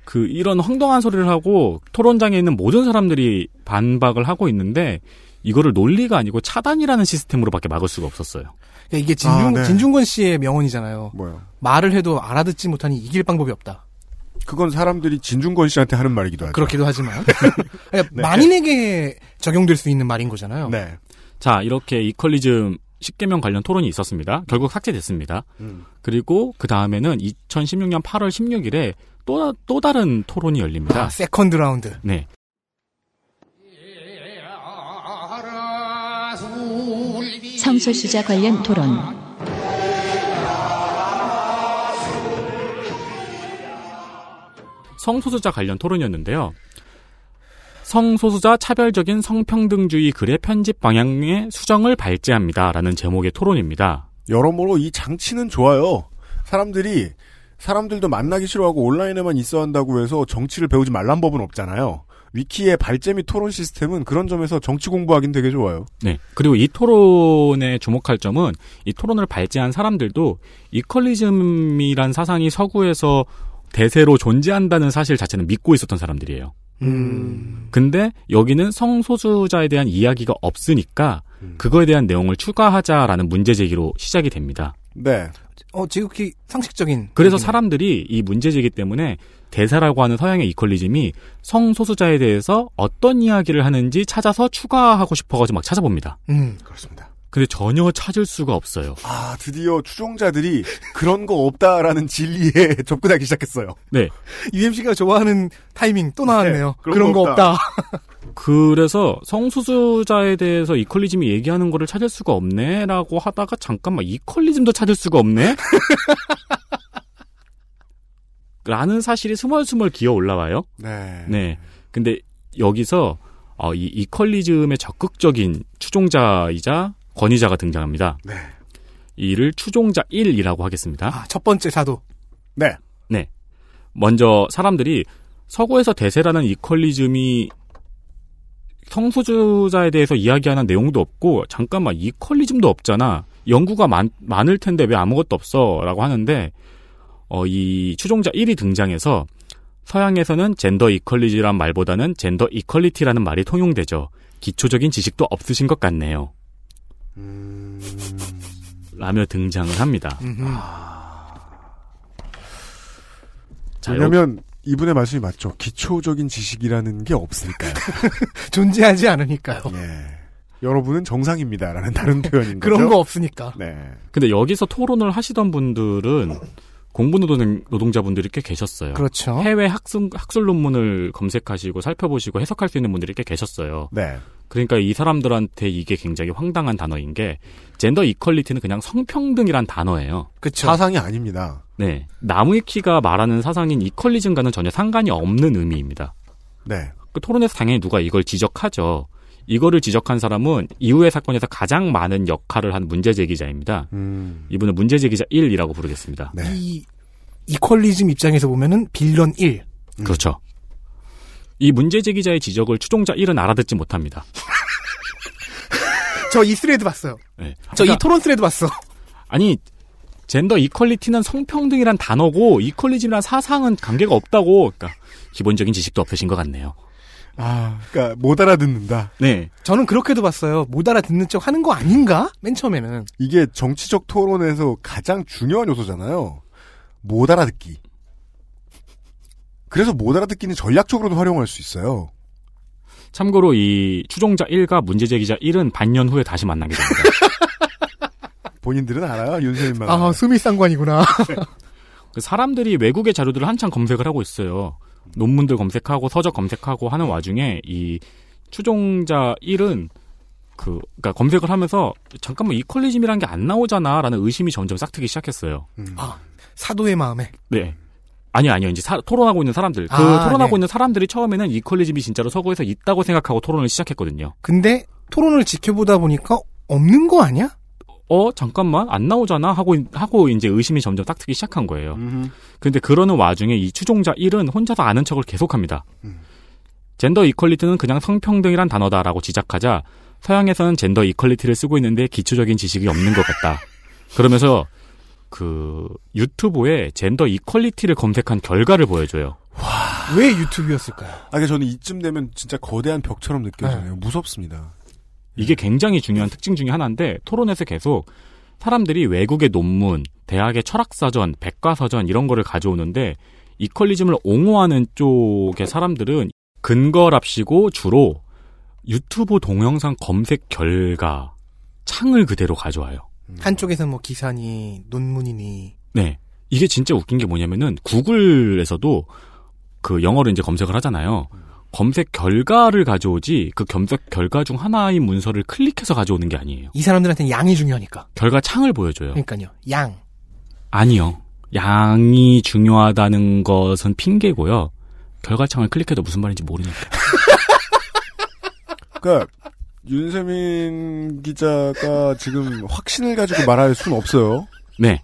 그, 이런 황당한 소리를 하고 토론장에 있는 모든 사람들이 반박을 하고 있는데, 이거를 논리가 아니고 차단이라는 시스템으로밖에 막을 수가 없었어요. 그러니까 이게 진중, 아, 네. 진중권 씨의 명언이잖아요. 뭐요? 말을 해도 알아듣지 못하니 이길 방법이 없다. 그건 사람들이 진중권 씨한테 하는 말이기도 하죠. 그렇기도 하지만. 그러니까 네. 만인에게 적용될 수 있는 말인 거잖아요. 네. 자, 이렇게 equalism 10계명 관련 토론이 있었습니다. 결국 삭제됐습니다. 음. 그리고 그 다음에는 2016년 8월 16일에 또, 또 다른 토론이 열립니다. 아, second round. 네. 성소수자 관련 토론. 성소수자 관련 토론이었는데요. 성소수자 차별적인 성평등주의 글의 편집 방향의 수정을 발제합니다라는 제목의 토론입니다. 여러모로 이 장치는 좋아요. 사람들이 사람들도 만나기 싫어하고 온라인에만 있어 한다고 해서 정치를 배우지 말란 법은 없잖아요. 위키의 발제 및 토론 시스템은 그런 점에서 정치 공부하긴 되게 좋아요. 네. 그리고 이 토론에 주목할 점은 이 토론을 발제한 사람들도 이퀄리즘이란 사상이 서구에서 대세로 존재한다는 사실 자체는 믿고 있었던 사람들이에요. 음. 근데 여기는 성소수자에 대한 이야기가 없으니까 음. 그거에 대한 내용을 추가하자라는 문제 제기로 시작이 됩니다. 네. 어, 지극히 상식적인. 그래서. 사람들이 이 문제 제기 때문에 대사라고 하는 서양의 이퀄리즘이 성소수자에 대해서 어떤 이야기를 하는지 찾아서 추가하고 싶어가지고 막 찾아봅니다. 음. 그렇습니다. 근데 전혀 찾을 수가 없어요. 아, 드디어 추종자들이 그런 거 없다라는 진리에 접근하기 시작했어요. 네. UMC가 좋아하는 타이밍 또 나왔네요. 네, 그런 그런, 거 거 없다. 그래서 성소수자에 대해서 이퀄리즘이 얘기하는 거를 찾을 수가 없네라고 하다가 잠깐만 이퀄리즘도 찾을 수가 없네? 라는 사실이 스멀스멀 기어 올라와요. 네. 네. 근데 여기서 어, 이 이퀄리즘의 적극적인 추종자이자 권위자가 등장합니다. 네. 이를 추종자 1이라고 하겠습니다. 아, 첫 번째 사도. 네. 네. 먼저 사람들이 서구에서 대세라는 이퀄리즘이 성소수자에 대해서 이야기하는 내용도 없고 잠깐만 이퀄리즘도 없잖아. 연구가 많, 많을 텐데 왜 아무것도 없어? 라고 하는데 어, 이 추종자 1이 등장해서 서양에서는 젠더 이퀄리지란 말보다는 젠더 이퀄리티라는 말이 통용되죠. 기초적인 지식도 없으신 것 같네요. 라며 등장을 합니다. 음흠. 자, 왜냐면 이분의 말씀이 맞죠. 기초적인 지식이라는 게 없으니까요. 존재하지 않으니까요. 예. 여러분은 정상입니다라는 다른 표현인 거죠. 그런 거 없으니까. 네. 근데 여기서 토론을 하시던 분들은 공부 노동, 노동자분들이 꽤 계셨어요. 그렇죠. 해외 학술, 학술 논문을 검색하시고 살펴보시고 해석할 수 있는 분들이 꽤 계셨어요. 네. 그러니까 이 사람들한테 이게 굉장히 황당한 단어인 게 젠더 이퀄리티는 그냥 성평등이란 단어예요. 그쵸. 사상이 아닙니다. 네. 나무위키가 말하는 사상인 이퀄리즘과는 전혀 상관이 없는 의미입니다. 네. 그 토론에서 당연히 누가 이걸 지적하죠. 이거를 지적한 사람은 이후의 사건에서 가장 많은 역할을 한 문제제기자입니다. 음. 이분은 문제제기자 1이라고 부르겠습니다. 네. 이 이퀄리즘 입장에서 보면은 빌런 1. 그렇죠. 이 문제 제기자의 지적을 추종자 1은 알아듣지 못합니다. 저 이 thread 봤어요. 네. 저이 그러니까 토론 thread 봤어. 아니 gender equality는 성평등이란 단어고 equalism이란 사상은 관계가 없다고. 그러니까 기본적인 지식도 없으신 것 같네요. 아, 그러니까 못 알아듣는다. 네. 저는 그렇게도 봤어요. 못 알아듣는 척 하는 거 아닌가? 맨 처음에는. 이게 정치적 토론에서 가장 중요한 요소잖아요. 못 알아듣기. 그래서 못 알아듣기는 전략적으로도 활용할 수 있어요. 참고로 이 추종자 1과 문제 제기자 1은 반년 후에 다시 만나게 됩니다. 본인들은 알아요, 윤세민만. 아, 수미 쌍관이구나. 그 사람들이 외국의 자료들을 한창 검색을 하고 있어요. 논문들 검색하고 서적 검색하고 하는 와중에 이 추종자 1은 그 그러니까 검색을 하면서 잠깐만 이퀄리즘이란 게 안 나오잖아라는 의심이 점점 싹트기 시작했어요. 아, 사도의 마음에. 네. 아니 아니요 이제 사- 토론하고 있는 사람들 그 아, 토론하고 네. 있는 사람들이 처음에는 이퀄리즘이 진짜로 서구에서 있다고 생각하고 토론을 시작했거든요. 근데 토론을 지켜보다 보니까 없는 거 아니야? 어 잠깐만 안 나오잖아 하고 하고 이제 의심이 점점 싹트기 시작한 거예요. 음. 근데 그러는 와중에 이 추종자 1은 혼자서 아는 척을 계속합니다. 젠더 이퀄리티는 그냥 성평등이란 단어다라고 지적하자 서양에서는 gender equality를 쓰고 있는데 기초적인 지식이 없는 것 같다. 그러면서 그 유튜브에 gender equality를 검색한 결과를 보여줘요. 왜 유튜브였을까요? 아, 그러니까 저는 이쯤 되면 진짜 거대한 벽처럼 느껴져요. 무섭습니다. 이게 굉장히 중요한 특징 중에 하나인데 토론에서 계속 사람들이 외국의 논문, 대학의 철학사전, 백과사전 이런 거를 가져오는데 equalism을 옹호하는 쪽의 사람들은 근거랍시고 주로 유튜브 동영상 검색 결과 창을 그대로 가져와요. 한쪽에서 뭐 기사니 논문이니 네. 이게 진짜 웃긴 게 뭐냐면은 구글에서도 그 영어로 이제 검색을 하잖아요. 검색 결과를 가져오지 그 검색 결과 중 하나의 문서를 클릭해서 가져오는 게 아니에요. 이 사람들한테는 양이 중요하니까. 결과 창을 보여줘요. 그러니까요. 양. 아니요. 양이 중요하다는 것은 핑계고요. 결과 창을 클릭해도 무슨 말인지 모르니까. 그러니까 윤세민 기자가 지금 확신을 가지고 말할 수는 없어요. 네.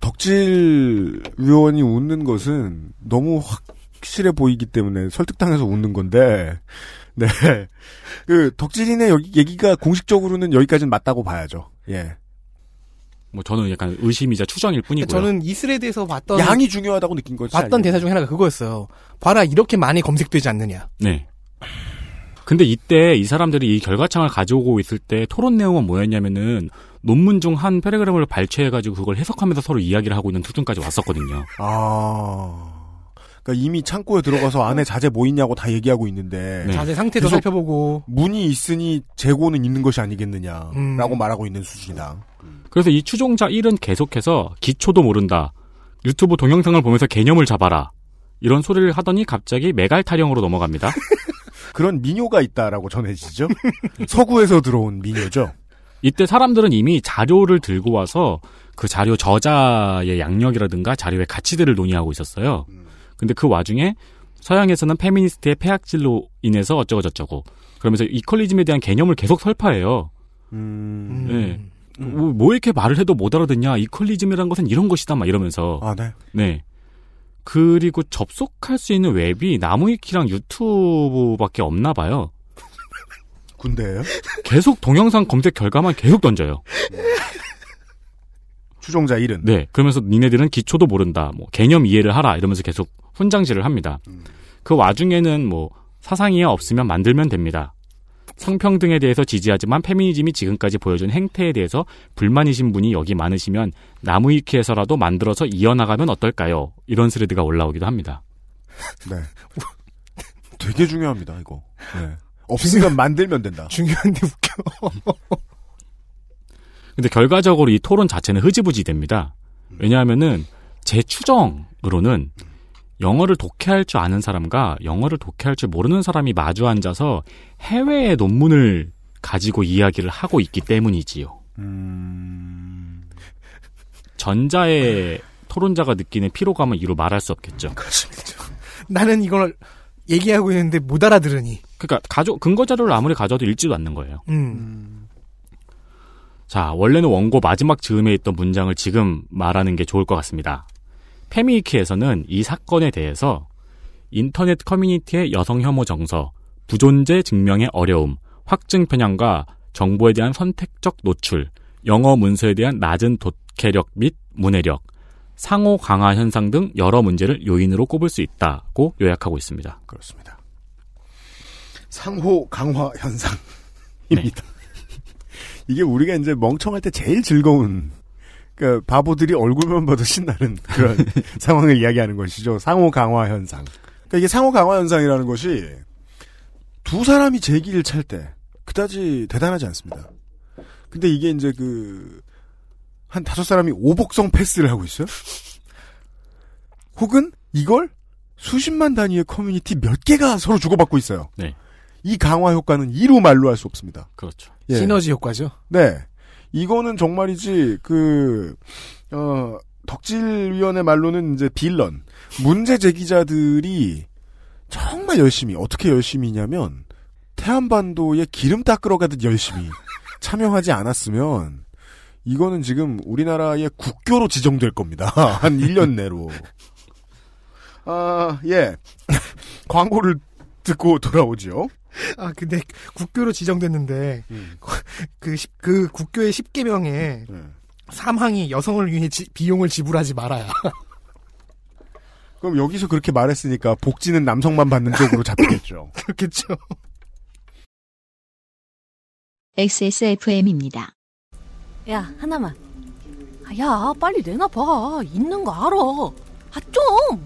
덕질 위원이 웃는 것은 너무 확 실해 보이기 때문에 설득당해서 웃는 건데, 네. 그, 덕질인의 여기, 얘기가 공식적으로는 여기까지는 맞다고 봐야죠. 예. 뭐 저는 약간 의심이자 추정일 뿐이고요. 저는 이 스레드에서 봤던 양이 중요하다고 느낀 거지. 봤던 대사 중에 하나가 그거였어요. 봐라 이렇게 많이 검색되지 않느냐. 네. 근데 이때 이 사람들이 이 결과창을 가져오고 있을 때 토론 내용은 뭐였냐면은 논문 중 한 패러그램을 발췌해가지고 그걸 해석하면서 서로 이야기를 하고 있는 수준까지 왔었거든요. 아. 그러니까 이미 창고에 들어가서 안에 자재 뭐 있냐고 다 얘기하고 있는데. 네. 자세 상태도 살펴보고 문이 있으니 재고는 있는 것이 아니겠느냐라고 음. 말하고 있는 수준이다. 그래서 이 추종자 1은 계속해서 기초도 모른다. 유튜브 동영상을 보면서 개념을 잡아라. 이런 소리를 하더니 갑자기 메갈 타령으로 넘어갑니다. 그런 미녀가 있다라고 전해지죠. 서구에서 들어온 미녀죠. 이때 사람들은 이미 자료를 들고 와서 그 자료 저자의 양력이라든가 자료의 가치들을 논의하고 있었어요. 근데 그 와중에 서양에서는 페미니스트의 폐악질로 인해서 어쩌고저쩌고 그러면서 이퀄리즘에 대한 개념을 계속 설파해요. 음. 네. 뭐, 뭐 이렇게 말을 해도 못 알아듣냐? 이퀄리즘이란 것은 이런 것이다. 막 이러면서. 아, 네. 네. 그리고 접속할 수 있는 웹이 나무위키랑 유튜브밖에 없나 봐요. 군대예요? 계속 동영상 검색 결과만 계속 던져요. 추종자 1은. 네. 그러면서 니네들은 기초도 모른다. 뭐 개념 이해를 하라. 이러면서 계속 훈장질을 합니다. 그 와중에는 뭐 사상이야 없으면 만들면 됩니다. 성평등에 대해서 지지하지만 페미니즘이 지금까지 보여준 행태에 대해서 불만이신 분이 여기 많으시면 나무위키에서라도 만들어서 이어나가면 어떨까요? 이런 스레드가 올라오기도 합니다. 네. 되게 중요합니다, 이거. 네. 없으면 만들면 된다. 중요한데 웃겨. 근데 결과적으로 이 토론 자체는 흐지부지 됩니다. 왜냐하면은 제 추정으로는 영어를 독해할 줄 아는 사람과 영어를 독해할 줄 모르는 사람이 마주 앉아서 해외의 논문을 가지고 이야기를 하고 있기 때문이지요. 음. 전자의 토론자가 느끼는 피로감은 이루 말할 수 없겠죠. 나는 이걸 얘기하고 있는데 못 알아들으니. 그러니까 가져 근거 자료를 아무리 가져도 읽지도 않는 거예요. 음. 자, 원래는 원고 마지막 즈음에 있던 문장을 지금 말하는 게 좋을 것 같습니다. 페미위키에서는 이 사건에 대해서 인터넷 커뮤니티의 여성 혐오 정서, 부존재 증명의 어려움, 확증 편향과 정보에 대한 선택적 노출, 영어 문서에 대한 낮은 독해력 및 문해력, 상호 강화 현상 등 여러 문제를 요인으로 꼽을 수 있다고 요약하고 있습니다. 그렇습니다. 상호 강화 현상입니다. 이게 우리가 이제 멍청할 때 제일 즐거운 그러니까 바보들이 얼굴만 봐도 신나는 그런 상황을 이야기하는 것이죠. 상호 강화 현상. 그러니까 이게 상호 강화 현상이라는 것이 두 사람이 제기를 찰 때 그다지 대단하지 않습니다. 근데 이게 이제 그 한 다섯 사람이 오복성 패스를 하고 있어요. 혹은 이걸 수십만 단위의 커뮤니티 몇 개가 서로 주고받고 있어요. 네. 이 강화 효과는 이루 말로 할 수 없습니다. 그렇죠. 예. 시너지 효과죠. 네. 이거는 정말이지, 그, 어, 덕질위원회 말로는 이제 빌런. 문제 제기자들이 정말 열심히, 어떻게 열심히냐면, 태안반도에 기름 닦으러 가듯 열심히 참여하지 않았으면, 이거는 지금 우리나라의 국교로 지정될 겁니다. 한 1년 내로. 아, 예. 광고를 듣고 돌아오죠. 아 근데 국교로 지정됐는데 그, 십- 그 국교의 10개명에 삼항이 여성을 위해 지- 비용을 지불하지 말아야. 그럼 여기서 그렇게 말했으니까 복지는 남성만 받는 쪽으로 잡히겠죠. 그렇겠죠. XSFM입니다. 야, 하나만. 아, 야, 빨리 내놔봐. 있는 거 알아. 아, 좀!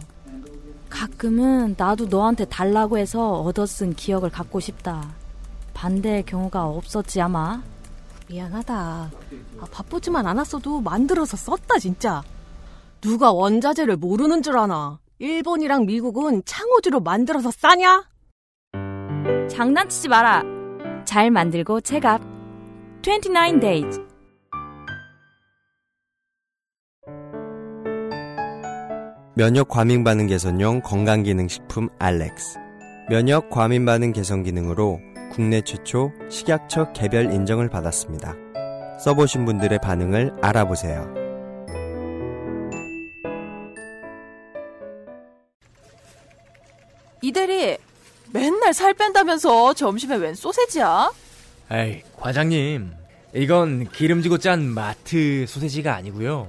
가끔은 나도 너한테 달라고 해서 얻어 쓴 기억을 갖고 싶다. 반대의 경우가 없었지 아마. 미안하다. 아, 바쁘지만 않았어도 만들어서 썼다, 진짜. 누가 원자재를 모르는 줄 아나. 일본이랑 미국은 창호주로 만들어서 싸냐? 장난치지 마라. 잘 만들고 체갑. 29 days. 면역 과민 반응 개선용 건강기능식품 알렉스. 면역 과민 반응 개선 기능으로 국내 최초 식약처 개별 인정을 받았습니다. 써보신 분들의 반응을 알아보세요. 이대리 맨날 살 뺀다면서 점심에 웬 소세지야? 에이, 과장님. 이건 기름지고 짠 마트 소세지가 아니고요.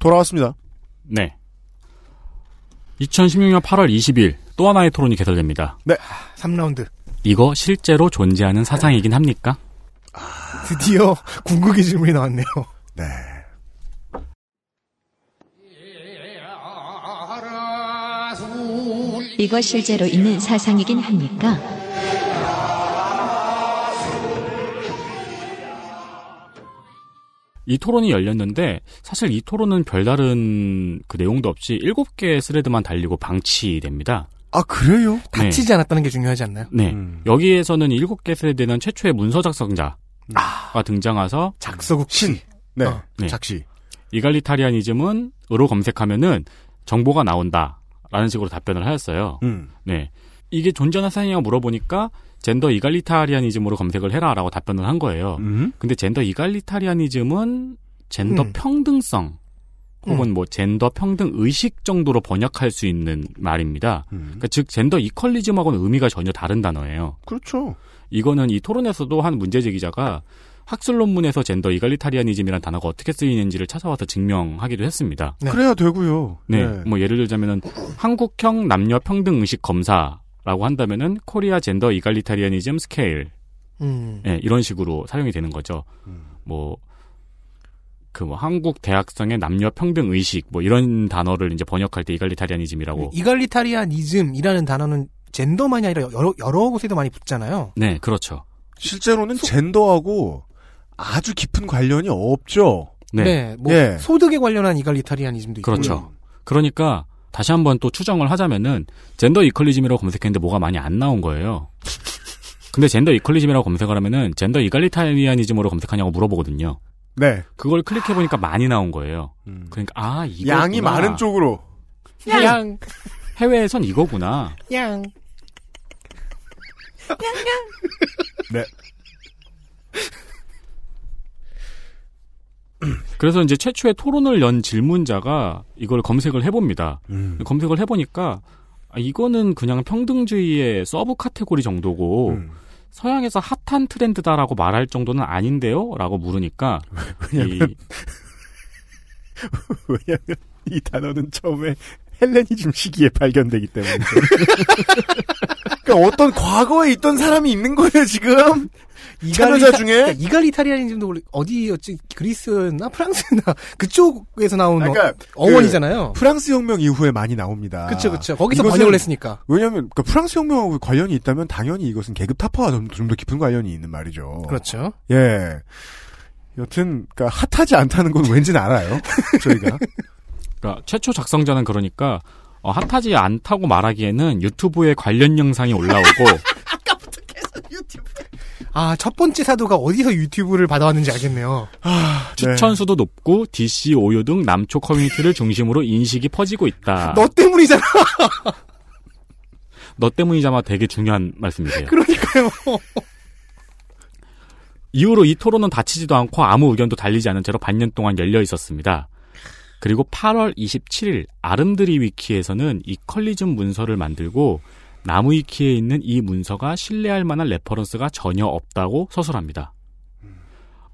돌아왔습니다. 네. 2016년 8월 20일 또 하나의 토론이 개설됩니다. 네. 3라운드. 이거 실제로 존재하는 사상이긴 합니까? 드디어 궁극의 질문이 나왔네요. 네. 이거 실제로 있는 사상이긴 합니까? 이 토론이 열렸는데 사실 이 토론은 별다른 그 내용도 없이 7개의 스레드만 달리고 방치됩니다. 아, 그래요? 다치지 않았다는 게 중요하지 않나요? 네. 음. 여기에서는 7개 thread는 최초의 문서 작성자가 등장해서 작서국 씨. 네. 어. 네. 작시. egalitarianism은 으로 검색하면은 정보가 나온다라는 식으로 답변을 하였어요. 음. 네. 이게 존재하는 사상이냐고 물어보니까 gender egalitarianism으로 검색을 해라라고 답변을 한 거예요. 음. 근데 gender egalitarianism은 gender 음. 평등성 혹은 음. 뭐 젠더 평등 의식 정도로 번역할 수 있는 말입니다. 음. 그러니까 즉 gender equalism하고는 의미가 전혀 다른 단어예요. 그렇죠. 이거는 이 토론에서도 한 문제 제기자가 학술 논문에서 gender egalitarianism이라는 단어가 어떻게 쓰이는지를 찾아와서 증명하기도 했습니다. 네. 그래야 되고요. 네, 뭐 예를 들자면은 한국형 남녀 평등 의식 검사 라고 한다면은 Korea gender egalitarianism scale 음. 예, 이런 식으로 사용이 되는 거죠. 뭐, 그 뭐, 한국 대학생의 남녀 평등 의식, 뭐, 이런 단어를 이제 번역할 때 egalitarianism이라고. 이갈리타리안이즘이라는 단어는 젠더만이 아니라 여러, 여러 곳에도 많이 붙잖아요. 네, 그렇죠. 실제로는 젠더하고 아주 깊은 관련이 없죠. 네. 네. 뭐 예. 소득에 관련한 이갈리타리안이즘도 있고. 그렇죠. 그러니까, 다시 한번 또 추정을 하자면은 젠더 이퀄리즘이라고 검색했는데 뭐가 많이 안 나온 거예요. 근데 젠더 이퀄리즘이라고 검색을 하면은 젠더 이갈리타리아니즘으로 검색하냐고 물어보거든요. 네. 그걸 클릭해 보니까 많이 나온 거예요. 그러니까 아 이거 양이 많은 쪽으로. 양. 해외에선 이거구나. 양. 네. 그래서 이제 최초의 토론을 연 질문자가 이걸 검색을 해봅니다. 음. 검색을 해보니까 아, 이거는 그냥 평등주의의 sub 카테고리 정도고 음. 서양에서 핫한 트렌드다라고 말할 정도는 아닌데요? 라고 물으니까 왜냐면- 이- 왜냐면 이 단어는 처음에 헬레니즘 시기에 발견되기 때문에. 그러니까 어떤 과거에 있던 사람이 있는 거예요 지금. 참여자 중에 그러니까 이갈리타리아니즘도 원래 어디였지? 그리스나 프랑스나 그쪽에서 나온 그러니까 어. 그 프랑스 혁명 이후에 많이 나옵니다. 그쵸, 그쵸. 거기서 이것은- 번역을 했으니까. 왜냐하면 그 프랑스 혁명하고 관련이 있다면 당연히 이것은 계급 타파와 좀더 깊은 관련이 있는 말이죠. 그렇죠. 예. 여튼 그러니까 핫하지 않다는 건 왠지는 알아요. 저희가. 그러니까 최초 작성자는 그러니까 어, 핫하지 않다고 말하기에는 유튜브에 관련 영상이 올라오고 아, 첫 번째 사도가 어디서 유튜브를 받아왔는지 알겠네요. 추천 수도 높고 DC, 오요 등 남초 커뮤니티를 중심으로 인식이 퍼지고 있다. 너 때문이잖아. 너 때문이자마 되게 중요한 말씀이세요. 그러니까요. 이후로 이 토론은 닫히지도 않고 아무 의견도 달리지 않은 채로 반년 동안 열려 있었습니다. 그리고 8월 27일 아름드리 위키에서는 equalism 문서를 만들고 나무 위키에 있는 이 문서가 신뢰할 만한 reference가 전혀 없다고 서술합니다.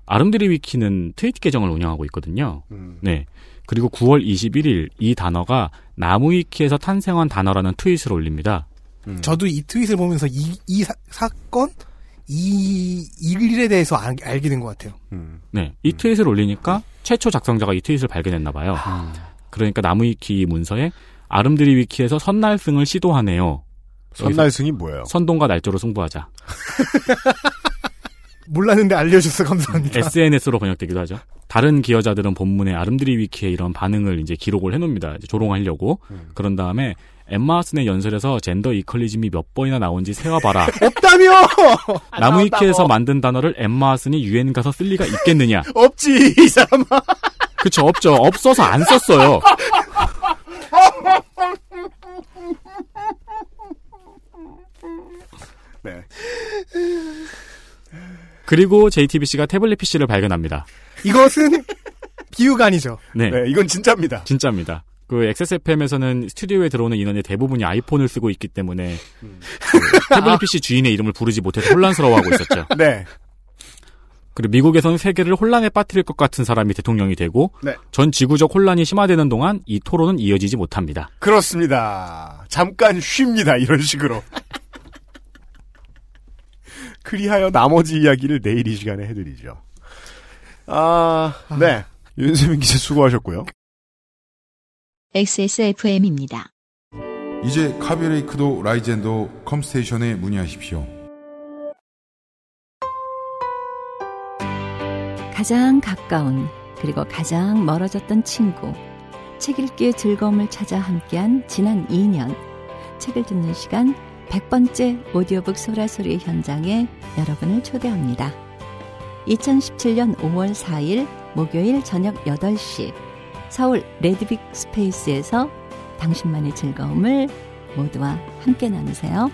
아름드리 위키는 트위터 계정을 운영하고 있거든요. 네. 그리고 9월 21일 이 단어가 나무 위키에서 탄생한 단어라는 트윗을 올립니다. 저도 이 트윗을 보면서 이, 이 사, 건이 일에 대해서 알, 알게 된 것 같아요. 네, 이 트윗을 올리니까 최초 작성자가 이 트윗을 발견했나 봐요. 그러니까 나무 위키 문서에 아름드리 위키에서 선날승을 시도하네요. 선날승이 뭐예요? 선동과 날조로 승부하자. 몰랐는데 알려줘서 감사합니다. SNS로 번역되기도 하죠. 다른 기여자들은 본문에 아름드리 위키에 이런 반응을 이제 기록을 해놓습니다. 이제 조롱하려고. 그런 다음에 엠마 하슨의 연설에서 젠더 이퀄리즘이 몇 번이나 나온지 세어봐라. 없다며! 나무 위키에서 만든 단어를 엠마 하슨이 유엔 가서 쓸 리가 있겠느냐? 없지 이 사람아. 그쵸 없죠. 없어서 안 썼어요. 네. 그리고 JTBC가 태블릿 PC를 발견합니다. 이것은 비유가 아니죠. 네. 이건 진짜입니다. 진짜입니다. 그 XSFM에서는 스튜디오에 들어오는 인원의 대부분이 아이폰을 쓰고 있기 때문에 그 태블릿 PC 주인의 이름을 부르지 못해서 혼란스러워하고 있었죠. 네. 그리고 미국에서는 세계를 혼란에 빠뜨릴 것 같은 사람이 대통령이 되고 네. 전 지구적 혼란이 심화되는 동안 이 토론은 이어지지 못합니다. 그렇습니다. 잠깐 쉽니다. 이런 식으로. 그리하여 나머지 이야기를 내일 이 시간에 해드리죠. 아, 네. 윤세민 기자 수고하셨고요. XSFM입니다. 이제 카비레이크도 라이젠도 컴스테이션에 문의하십시오. 가장 가까운 그리고 가장 멀어졌던 친구 책 읽기의 즐거움을 찾아 함께한 지난 2년 책을 듣는 시간 100번째 오디오북 소라소리 현장에 여러분을 초대합니다. 2017년 5월 4일 목요일 저녁 8시 서울 레드빅 스페이스에서 당신만의 즐거움을 모두와 함께 나누세요.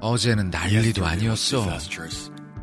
어제는 난리도 아니었어.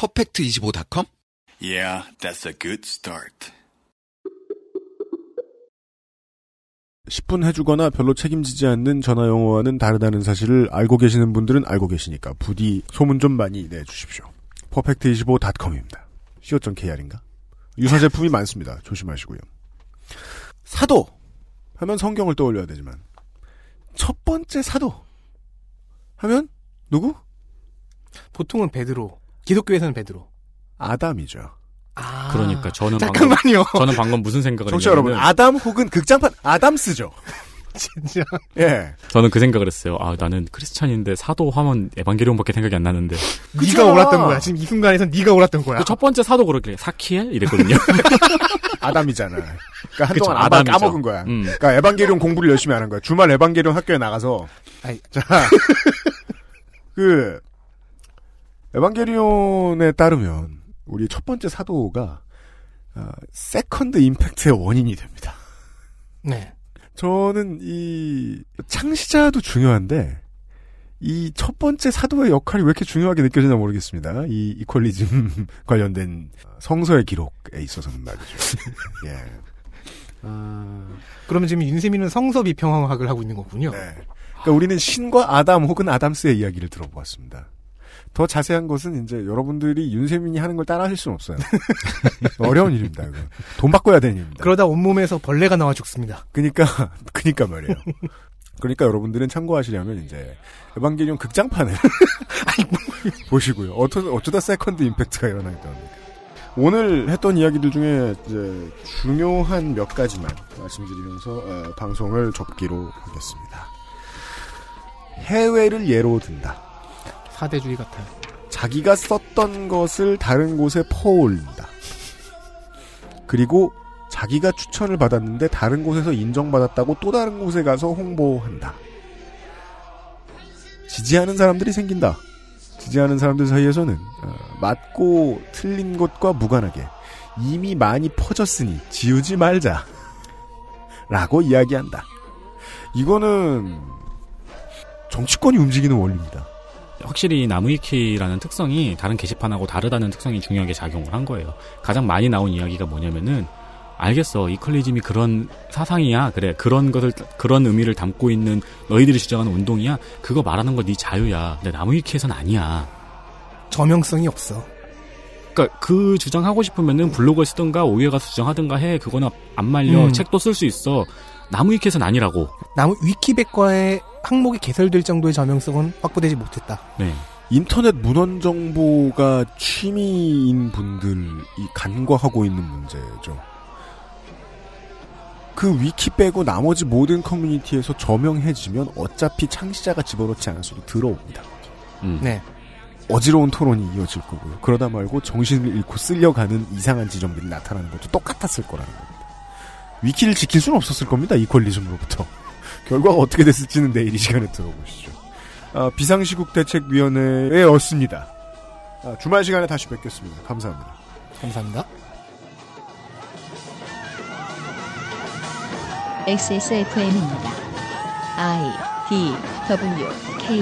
퍼펙트25.com? Yeah, that's a good start. 10분 해주거나 별로 책임지지 않는 전화 영어와는 다르다는 사실을 알고 계시는 분들은 알고 계시니까 부디 소문 좀 많이 내주십시오. 퍼펙트25.com입니다. co.kr인가? 유사 제품이 많습니다. 조심하시고요. 사도 하면 성경을 떠올려야 되지만 첫 번째 사도 하면 누구? 보통은 베드로. 기독교에서는 베드로. 아담이죠. 그러니까 저는 잠깐만요. 방금, 저는 방금 무슨 생각을 청취자 여러분, 했냐면 아담 혹은 극장판 아담스죠. 진짜. 예. 저는 그 생각을 했어요. 아 나는 크리스찬인데 사도 하면 에반게리온밖에 생각이 안 나는데. 네가 옳았던 거야. 지금 이 순간에선 네가 옳았던 거야. 그 첫 번째 사도 그렇게 사키엘 이랬거든요. 아담이잖아. 그러니까 한동안 그쵸, 아담. 까먹은 거야. 음. 그러니까 에반게리온 공부를 열심히 하는 거야. 주말 에반게리온 학교에 나가서 자, 그 에반게리온에 따르면 우리 첫 번째 사도가 어, second impact의 원인이 됩니다. 네. 저는 이 창시자도 중요한데 이 첫 번째 사도의 역할이 왜 이렇게 중요하게 느껴지나 모르겠습니다. 이 equalism 관련된 성서의 기록에 있어서는 말이죠. 예. 그러면 지금 윤세민은 성서 비평학을 하고 있는 거군요. 그러니까 우리는 신과 아담 혹은 아담스의 이야기를 들어보았습니다. 더 자세한 것은 이제 여러분들이 윤세민이 하는 걸 따라 하실 수는 없어요. 어려운 일입니다. 이거. 돈 해야 되는 일입니다. 그러다 온몸에서 벌레가 나와 죽습니다. 그니까, 그니까 말이에요. 그러니까 여러분들은 참고하시려면 이제 에반게리온 극장판을 보시고요. 어쩌, 어쩌다 second impact가 일어나기도 합니다. 오늘 했던 이야기들 중에 이제 중요한 몇 가지만 말씀드리면서 어, 방송을 접기로 하겠습니다. 해외를 예로 든다. 사대주의 같아요. 자기가 썼던 것을 다른 곳에 퍼올린다. 그리고 자기가 추천을 받았는데 다른 곳에서 인정받았다고 또 다른 곳에 가서 홍보한다. 지지하는 사람들이 생긴다. 지지하는 사람들 사이에서는 어, 맞고 틀린 것과 무관하게 이미 많이 퍼졌으니 지우지 말자. 라고 이야기한다. 이거는 정치권이 움직이는 원리입니다. 확실히 나무위키라는 특성이 다른 게시판하고 다르다는 특성이 중요하게 작용을 한 거예요. 가장 많이 나온 이야기가 뭐냐면은 알겠어. 이퀄리즘이 그런 사상이야. 그래. 그런 것을 그런 의미를 담고 있는 너희들이 주장하는 운동이야. 그거 말하는 거네 자유야. 근데 나무위키에선 아니야. 저명성이 없어. 그러니까 그 주장하고 싶으면은 블로그에 쓰든가 가서 주장하든가 해. 그거는 안 말려. 음. 책도 쓸 수 있어. 나무 위키에선 아니라고. 나무 위키백과의 항목이 개설될 정도의 저명성은 확보되지 못했다. 네. 인터넷 문헌 정보가 취미인 분들이 간과하고 있는 문제죠. 그 위키 빼고 나머지 모든 커뮤니티에서 저명해지면 어차피 창시자가 집어넣지 않았어도 들어옵니다. 네. 어지러운 토론이 이어질 거고요. 그러다 말고 정신을 잃고 쓸려가는 이상한 지점들이 나타나는 것도 똑같았을 거라는 겁니다. 위키를 지킬 수는 없었을 겁니다. 이퀄리즘으로부터. 결과가 어떻게 됐을지는 내일 이 시간에 들어보시죠. 아, 비상시국 대책위원회에 었습니다. 아, 주말 시간에 다시 뵙겠습니다. 감사합니다. 감사합니다. XSFM입니다. I D W K